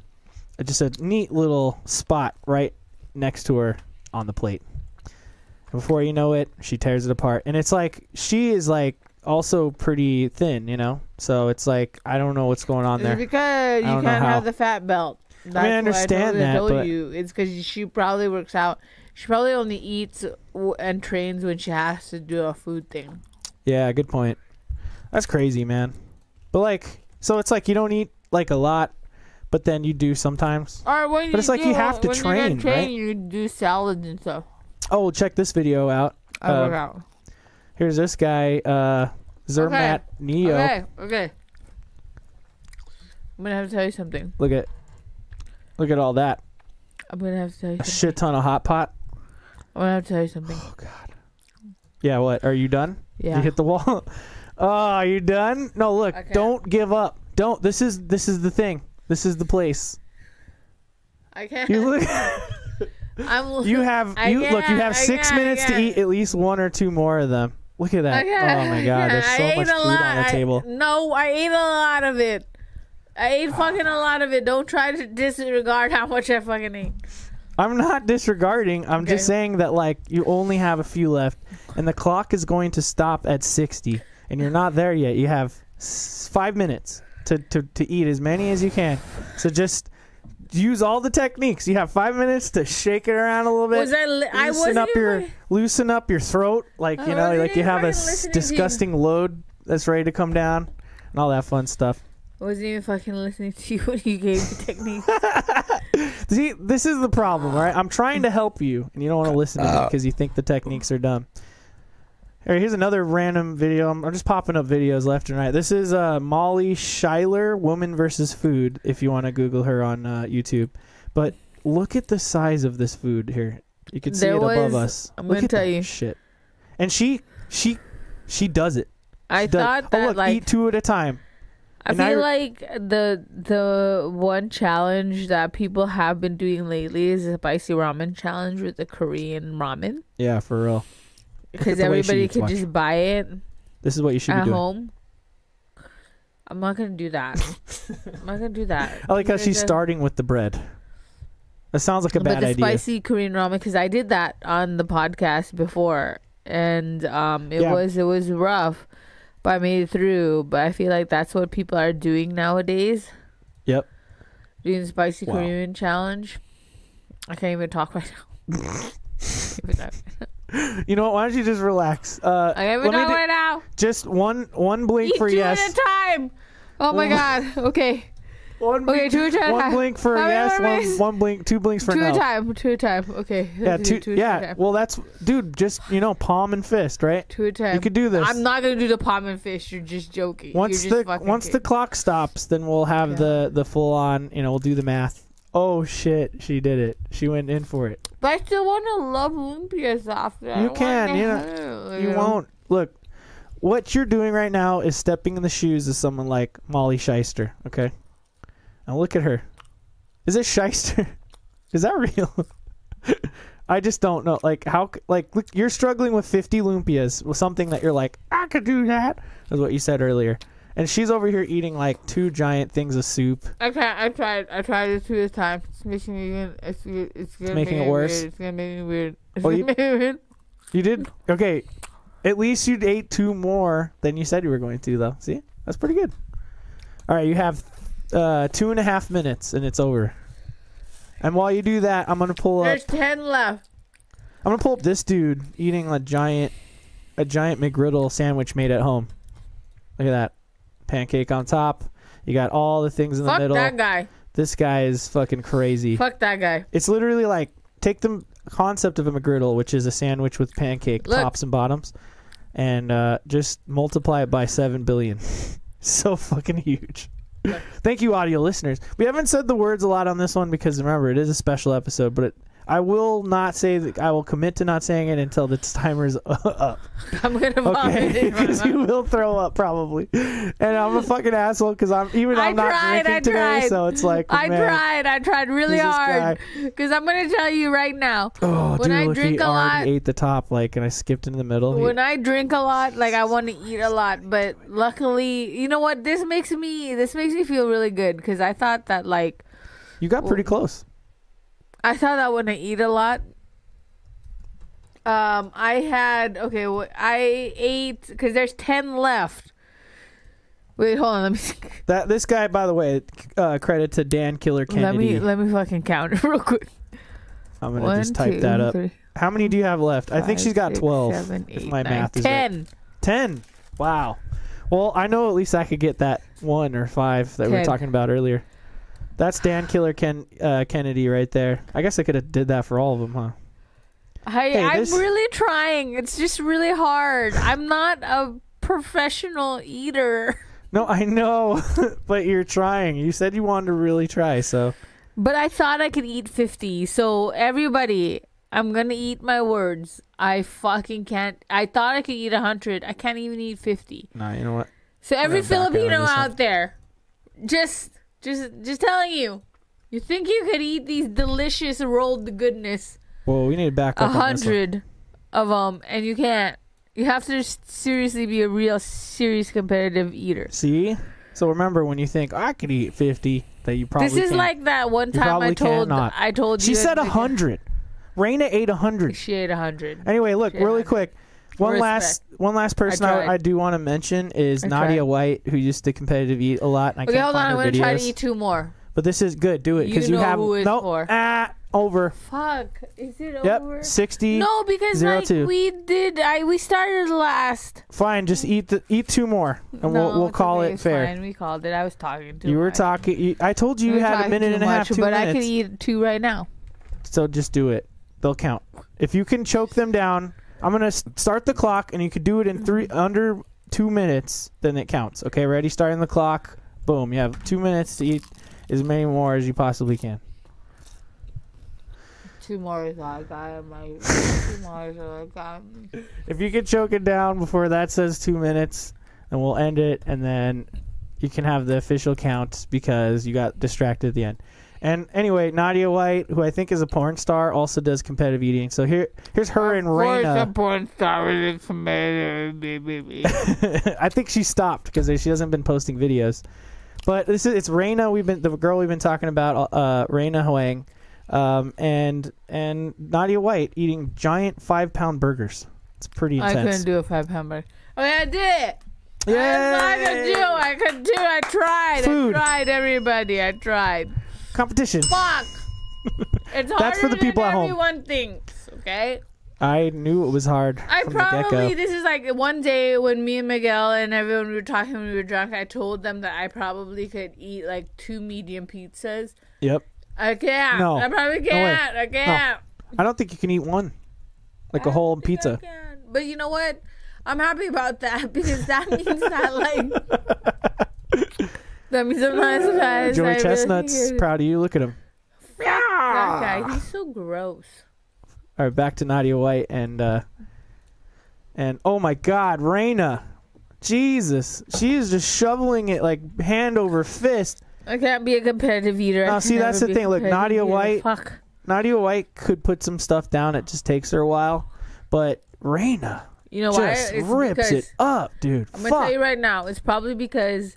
just a neat little spot right next to her on the plate. And before you know it, she tears it apart, and it's like she is like also pretty thin, you know. So it's like I don't know what's going on It's there. because you can't have the fat belt. That's I why understand totally that, told but- you. It's because she probably works out. She probably only eats and trains when she has to do a food thing. Yeah, good point. That's crazy, man. But like, so it's like you don't eat like a lot, but then you do sometimes. Or when But it's like do, you have to train, you train, right? You do salads and stuff. Oh, check this video out. I Uh, work out. Here's this guy, uh, Zermatt Neo. Okay, okay. I'm gonna have to tell you something. Look at, look at all that. I'm gonna have to tell you A something. shit ton of hot pot. I'm gonna have to tell you something. Oh God. Yeah. What? Are you done? Yeah. You hit the wall. oh, are you done? No. Look. Okay. Don't give up. Don't. This is this is the thing. This is the place. I can't. You look. I'm. You have I you look. You have I six can't, minutes to eat at least one or two more of them. Look at that. Oh my god, there's so much food on the I- table. no, I ate a lot of it. I ate ah. fucking a lot of it. Don't try to disregard how much I fucking ate. I'm not disregarding. I'm just saying that like you only have a few left, and the clock is going to stop at 60, and you're not there yet. You have s- five minutes to, to, to eat as many as you can. So just use all the techniques. You have five minutes to shake it around a little bit. Was I? Li- I loosen wasn't up your even. loosen up your throat, like I you know, like you have a s- listening to you. disgusting load that's ready to come down, and all that fun stuff. I wasn't even fucking listening to you when you gave the technique. See, this is the problem, right? I'm trying to help you, and you don't want to listen to me because you think the techniques are dumb. Here, here's another random video. I'm, I'm just popping up videos left and right. This is uh, Molly Schuyler, Woman versus Food, if you want to Google her on uh, YouTube. But look at the size of this food here. You can see There it above was- us. I'm look gonna tell that you. shit. And she, she, she does it. I She does- thought that oh, look, like eat two at a time. I and feel re- like the the one challenge that people have been doing lately is a spicy ramen challenge with the Korean ramen Yeah, for real. because the everybody can watch. just buy it This is what you should be at doing. home. I'm not gonna do that. I'm not gonna do that. I like how she's gonna- starting with the bread. That sounds like a bad but the idea. spicy Korean ramen because I did that on the podcast before, and um, it Yeah. was it was rough, but I made it through. But I feel like that's what people are doing nowadays. Yep. Doing the spicy Wow. Korean challenge. I can't even talk right now. Can't even talk. You know what? Why don't you just relax? Uh, I can't even talk do- right now. just one one blink Eat for two yes, at a time. Oh my god. Okay. One Okay, two at a time. one blink for yes, one one blink, two blinks for two no. at a time. Two at a time. Okay. Yeah, two. a yeah. time. Well, that's dude. Just you know, palm and fist, right? Two at a time. You could do this. I'm not gonna do the palm and fist. You're just joking. once just the once the clock stops, then we'll have Yeah. the the full on. You know, we'll do the math. Oh shit, she did it. She went in for it. But I still want to love lumpias after. I You don't can, you know, hurt, You know. won't look. What you're doing right now is stepping in the shoes of someone like Molly Shyster. Okay, now look at her. Is it Shyster? Is that real? I just don't know. Like how? Like look, you're struggling with 50 lumpias with something that you're like, I could do that. Is what you said earlier. And she's over here eating like two giant things of soup. I can't. I tried. I tried it two at a time. It's making me. gonna- It's. It's gonna making it worse? Weird. It's gonna make me weird. It's oh, Well, gonna you- make me weird. You did okay. At least you ate two more than you said you were going to, though. See, that's pretty good. All right, you have uh, two and a half minutes, and it's over. And while you do that, I'm gonna pull up. There's ten left. I'm gonna pull up this dude eating a giant, a giant McGriddle sandwich made at home. Look at that, pancake on top. You got all the things in the Fuck middle. that guy. This guy is fucking crazy. Fuck that guy. It's literally like take the concept of a McGriddle, which is a sandwich with pancake Look. tops and bottoms, and uh, just multiply it by seven billion. so fucking huge. Thank you, audio listeners. We haven't said the words a lot on this one because remember it is a special episode, but it, I will not say that I will commit to not saying it until the timer's up. I'm gonna vomit Okay, because you will throw up probably, and I'm a fucking asshole because I'm even I I'm not tried, drinking I today, so it's like I man, tried. I tried really hard. Because I'm gonna tell you right now. Oh, When dude, I look, drink he a lot- ate the top, like, and I skipped into the middle. He- When I drink a lot, like I want to eat a lot, but luckily, you know what? This makes me this makes me feel really good because I thought that like you got pretty close. I thought that when I eat a lot, um, I had okay. I ate because there's ten left. Wait, hold on. Let me see. That this guy, by the way, uh, credit to Dan Killer Kennedy. let me let me fucking count it real quick. I'm gonna One, just type two, that up. three, How many do you have left? I think she's got six, twelve. seven, if my nine, math is right. ten. Ten. Wow. Well, I know at least I could get that one or five that we were talking about earlier. That's Dan Killer Ken uh, Kennedy right there. I guess I could have did that for all of them, huh? I, Hey, I'm this- really trying. It's just really hard. I'm not a professional eater, No, I know, but you're trying. You said you wanted to really try, so but I thought I could eat 50. So everybody, I'm gonna eat my words. I fucking can't. I thought I could eat 100. I can't even eat 50. nah. You know what? So every gonna out Filipino out there, just, just, just telling you, you think you could eat these delicious rolled goodness, Well, we need to back up. A hundred of them, and you can't. You have to seriously be a real serious competitive eater. See? So remember when you think I could eat 50 that you probably this is can't. like that one time I told cannot. I told you She said a 100. Raina ate a 100. She ate a hundred. Anyway, look, really 100. quick. One Respect. last one last person I, tried. I do want to mention is I Nadia tried. White, who used to competitive eat a lot. And I Okay, can't hold on. find I'm gonna try to eat two more. But this is good. Do it because you, know have who nope. for. Ah, over. Fuck. Is it Yep, over? 60. No, because zero like two. we did. I we started last. Fine, just eat the, eat two more, and no, we'll we'll call okay, it fair. Fine. We called it. I was talking to. You were talking. You, I told you We you had a minute and a half, much, two but I could eat two right now. So just do it. They'll count. If you can choke them down, I'm gonna s- start the clock, and you could do it in three under two minutes. Then it counts. Okay, ready? Starting the clock. Boom. You have two minutes to eat as many more as you possibly can. Two more is all I got. My two more is all I got. If you can choke it down before that says two minutes, then we'll end it, and then you can have the official count because you got distracted at the end. And anyway, Nadia White, who I think is a porn star, also does competitive eating. So here, here's her and Raina. A porn star is baby. I think she stopped because she hasn't been posting videos. But this is it's Raina. We've been the girl we've been talking about, uh, Raina Huang, um, and and Nadia White eating giant five pound burgers. It's pretty intense. I couldn't do a five pound burger. Okay, I did it. Yay! I could do. I could do. I tried. Food. I tried. Everybody, I tried. Competition. Fuck. It's harder That's for the people at home. everyone thinks. Okay. I knew it was hard I from the get probably go. this is like one day when me and Miguel and everyone we were talking when we were drunk. I told them that I probably could eat like two medium pizzas. Yep. I can't. No. I probably can't. I can't. I don't think you can eat one, like a I whole don't I pizza. can. But you know what? I'm happy about that because that means that like that means I'm not surprised. Joey really Chestnut's it- proud of you. Look at him. That guy, he's so gross. All right, back to Nadia White and uh and oh my God, Raina, Jesus, she is just shoveling it like hand over fist. I can't be a competitive eater. I can see, that's never the be a thing. Look, competitive Nadia eater. White- Fuck. Nadia White could put some stuff down. It just takes her a while, but Raina You know why? just It's rips because it up, dude. I'm gonna tell you right now. It's probably because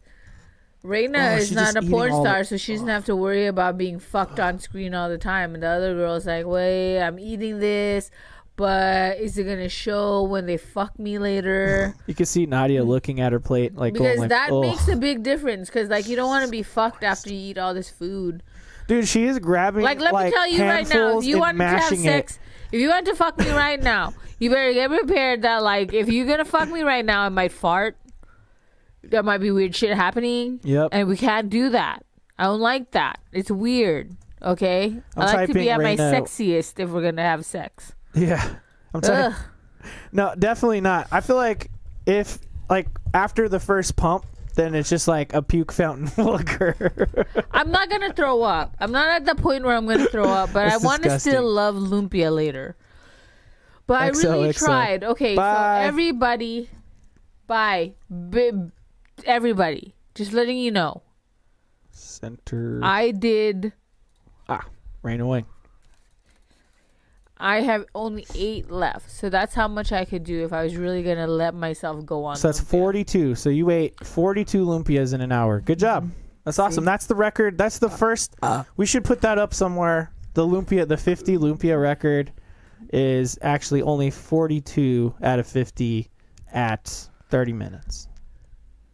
Raina Oh, is not a porn all the- star, so she doesn't have to worry about being fucked on screen all the time. And the other girl's like, "Wait, I'm eating this." But is it gonna show when they fuck me later? You can see Nadia looking at her plate, like Because like, that "Ugh." makes a big difference. Because like you don't want to be fucked after you eat all this food. dude. She is grabbing Like let me tell you right now, if you want to have sex, if you want to fuck me right now, you better get prepared that like if you're gonna fuck me right now, I might fart. There might be weird shit happening, Yep. and we can't do that. I don't like that. It's weird. Okay, I'm I like to be at my sexiest if we're gonna have sex. Yeah. I'm sorry. No, definitely not. I feel like if like after the first pump, then it's just like a puke fountain occur. I'm not gonna throw up. I'm not at the point where I'm gonna throw up, but I want to still love lumpia later. But I really XOXO. tried. Okay, Bye. so everybody, bye, B- everybody, just letting you know, Center. I did. Ah, rain away. I have only eight left, so that's how much I could do if I was really gonna let myself go on. So that's lumpia. 42. So you ate 42 lumpias in an hour. Good job. That's awesome. That's the record. That's the first. we should put that up somewhere. The lumpia, the 50 lumpia record, is actually only 42 out of 50 at 30 minutes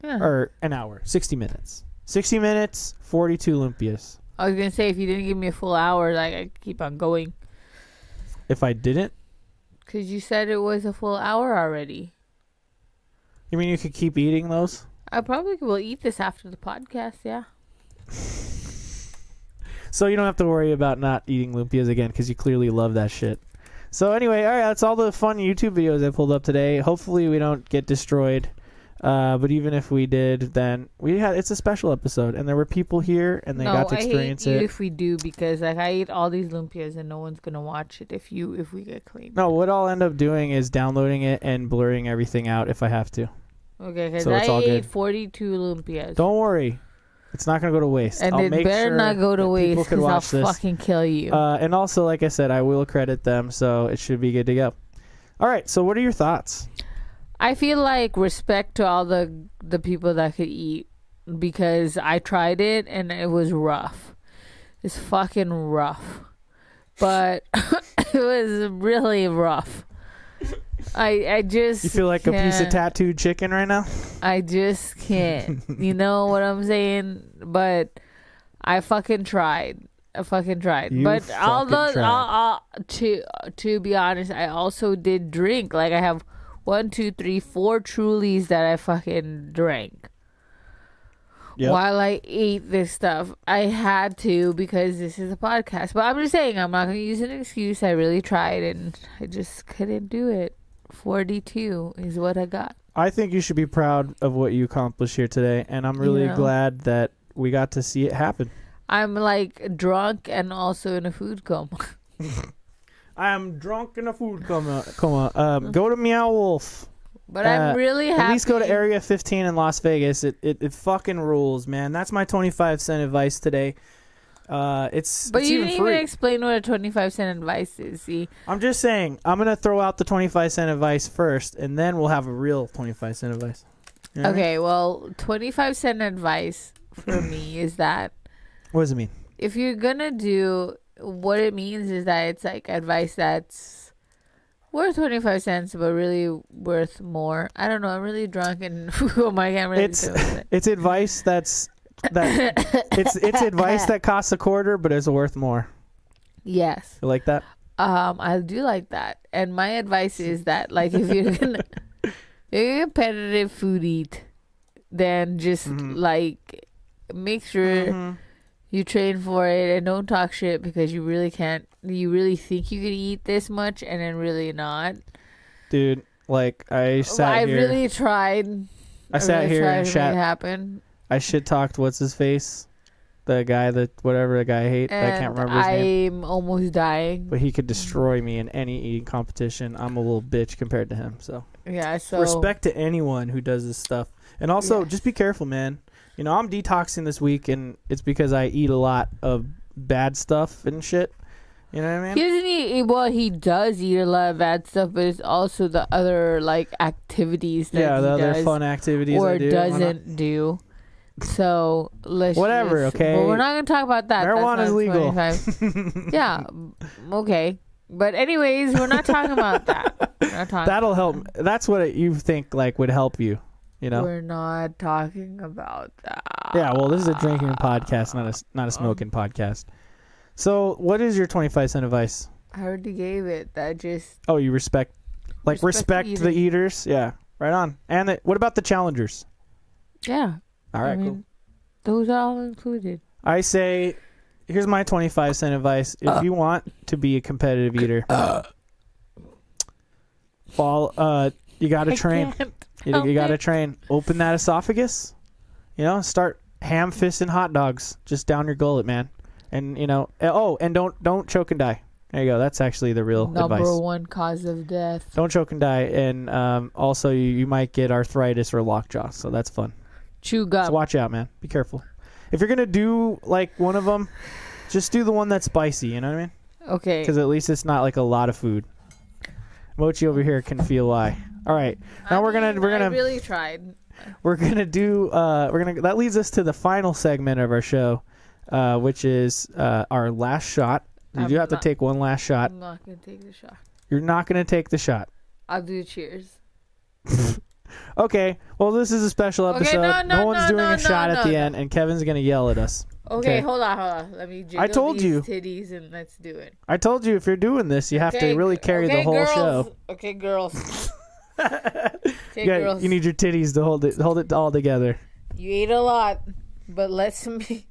Yeah. or an hour, 60 minutes. 60 minutes, 42 lumpias. I was gonna say if you didn't give me a full hour, like I could keep on going, If I didn't, because you said it was a full hour already. you mean you could keep eating those? I probably will eat this after the podcast. Yeah. So you don't have to worry about not eating lumpias again because you clearly love that shit. So anyway, all right, that's all the fun YouTube videos I pulled up today. Hopefully we don't get destroyed. Uh, but even if we did, then we had it's a special episode, and there were people here, and they no, got to experience I hate you it. if we do because like I eat all these lumpias and no one's gonna watch it if you if we get claimed. No, what I'll end up doing is downloading it and blurring everything out if I have to. Okay, because So I it's all ate good. 42 lumpias. Don't worry, it's not gonna go to waste. and I'll it make better sure not go to waste because I'll this. fucking kill you. Uh, and also, like I said, I will credit them, so it should be good to go. All right. So, what are your thoughts? I feel like respect to all the the people that could eat because I tried it and it was rough. It's fucking rough. But it was really rough. I I just You feel like a piece of tattooed chicken right now? I just can't. you know what I'm saying? But I fucking tried. I fucking tried. You but fucking although tried. uh, uh, to to be honest, I also did drink. Like I have one, two, three, four Trulies that I fucking drank Yep. while I ate this stuff. I had to because this is a podcast. But I'm just saying, I'm not gonna use an excuse. I really tried and I just couldn't do it. Forty-two is what I got. I think you should be proud of what you accomplished here today, and I'm really Yeah. glad that we got to see it happen. I'm like drunk and also in a food coma. I am drunk in a food coma. coma. Um, go to Meow Wolf. But Uh, I'm really happy. At least go to Area 15 in Las Vegas. It, it it fucking rules, man. That's my 25 cent advice today. Uh, it's But it's you even didn't free. even explain what a 25 cent advice is. See, I'm just saying. I'm gonna throw out the 25 cent advice first, and then we'll have a real 25 cent advice. You know what I mean? okay, well, 25 cent advice for me is that What does it mean? if you're gonna do what it means is that it's like advice that's worth 25 cents but really worth more i don't know i'm really drunk and oh my god really It's it. it's advice that's that it's it's advice that costs a quarter but is worth more. yes You like that? um i do like that and my advice is that like if you're gonna if you're a competitive food eat then just Mhm. like make sure Mhm. You train for it and don't talk shit because you really can't you really think you can eat this much and then really not Dude, like I sat I here. really tried. I sat really here and to shat make it. I shit talked what's his face, the guy that whatever the guy I hate. I can't remember his name. I'm almost dying. But he could destroy me in any eating competition. I'm a little bitch compared to him. So, Yeah, so respect to anyone who does this stuff. And also, just be careful, man. You know, I'm detoxing this week, and it's because I eat a lot of bad stuff and shit. You know what I He mean? doesn't eat well. He does eat a lot of bad stuff, but it's also the other like activities that Yeah, he the other does fun activities or do. Doesn't do. So let's Whatever, just- okay? But we're not gonna talk about that. That's Marijuana's not legal. 25. yeah, okay. But anyways, we're not talking about that. Not talking. That'll help. That's what it, you think like would help you. You know? We're not talking about that. Yeah, well, this is a drinking podcast, not a not a smoking podcast. So, what is your twenty five cent advice? I already gave it. That just Oh, you respect, like Respect respect, the the eaters. Yeah, right on. And the, what about the challengers? Yeah. All right, I mean, cool. Those are all included. I say, here's my 25 cent advice. If you want to be a competitive eater, uh, fall, uh, you got to train. can't You, help you got to train. Open that esophagus. You know, start ham fisting hot dogs just down your gullet, man. And you know, eh, oh, and don't don't choke and die. There you go. That's actually the real Number advice. one cause of death. Don't choke and die, and um, also you, you might get arthritis or lockjaw, so that's fun. Chew So gum. watch out, man. Be careful. If you're gonna do like one of them, just do the one that's spicy. You know what I mean? Okay. Because at least it's not like a lot of food. Mochi over here can feel why. All right, now I we're gonna mean, we're gonna really tried. we're gonna do uh we're gonna that leads us to the final segment of our show, uh, which is uh our last shot. You I'm do have to take one last shot. I'm not gonna take the shot. You're not gonna take the shot. I'll do cheers. Okay. Well, this is a special episode. Okay, episode. no, no, one's no, doing no, a shot no, at the no. end, and Kevin's gonna yell at us. Okay, Okay. hold on, hold on. Let me jiggle told these you. titties and let's do it. I told you if you're doing this, you have Okay, to really carry okay, the whole girls. show. Okay, girls. okay, You, got- girls. you need your titties to hold it hold it all together. You ate a lot, but let's me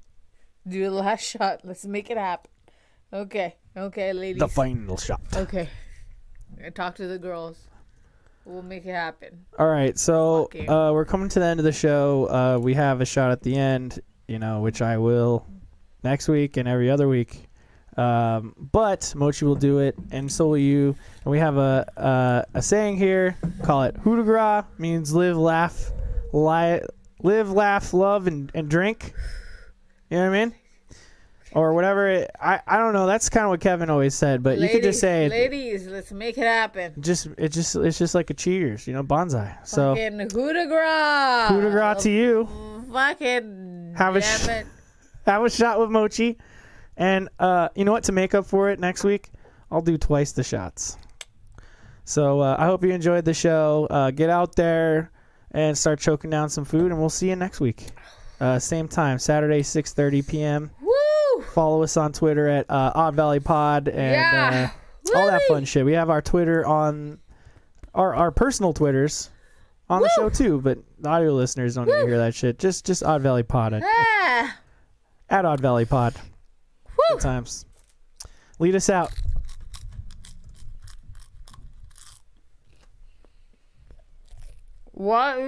do the last shot. Let's make it happen. Okay, okay, ladies. The final shot. okay, I talk to the girls. We'll make it happen. All right, so uh, we're coming to the end of the show. Uh, we have a shot at the end, you know, which I will next week and every other week. Um, but Mochi will do it, and so will you. And we have a uh, a saying here. Call it "Coup de grace," means live, laugh, li- live, laugh, love, and, and drink. You know what I mean? Or whatever. It, I I don't know. That's kind of what Kevin always said. But you could just say ladies, let's make it happen. Just it just it's just like a cheers, you know, bonsai. So Fucking coup de grace. coup de grace to you. Fucking Have a sh- it. have a shot with Mochi. And uh, you know what? To make up for it next week, I'll do twice the shots. So uh, I hope you enjoyed the show. Uh, get out there and start choking down some food, and we'll see you next week. Uh, same time, Saturday, 6:30 p.m. Woo! Follow us on Twitter at uh, Odd Valley Pod and Yeah. uh, all that fun shit. We have our Twitter on our our personal Twitters on the show too, but the audio listeners don't need to hear that shit. Just just Odd Valley Pod Ah. at Odd Valley Pod. Woo! Good times. Lead us out. What?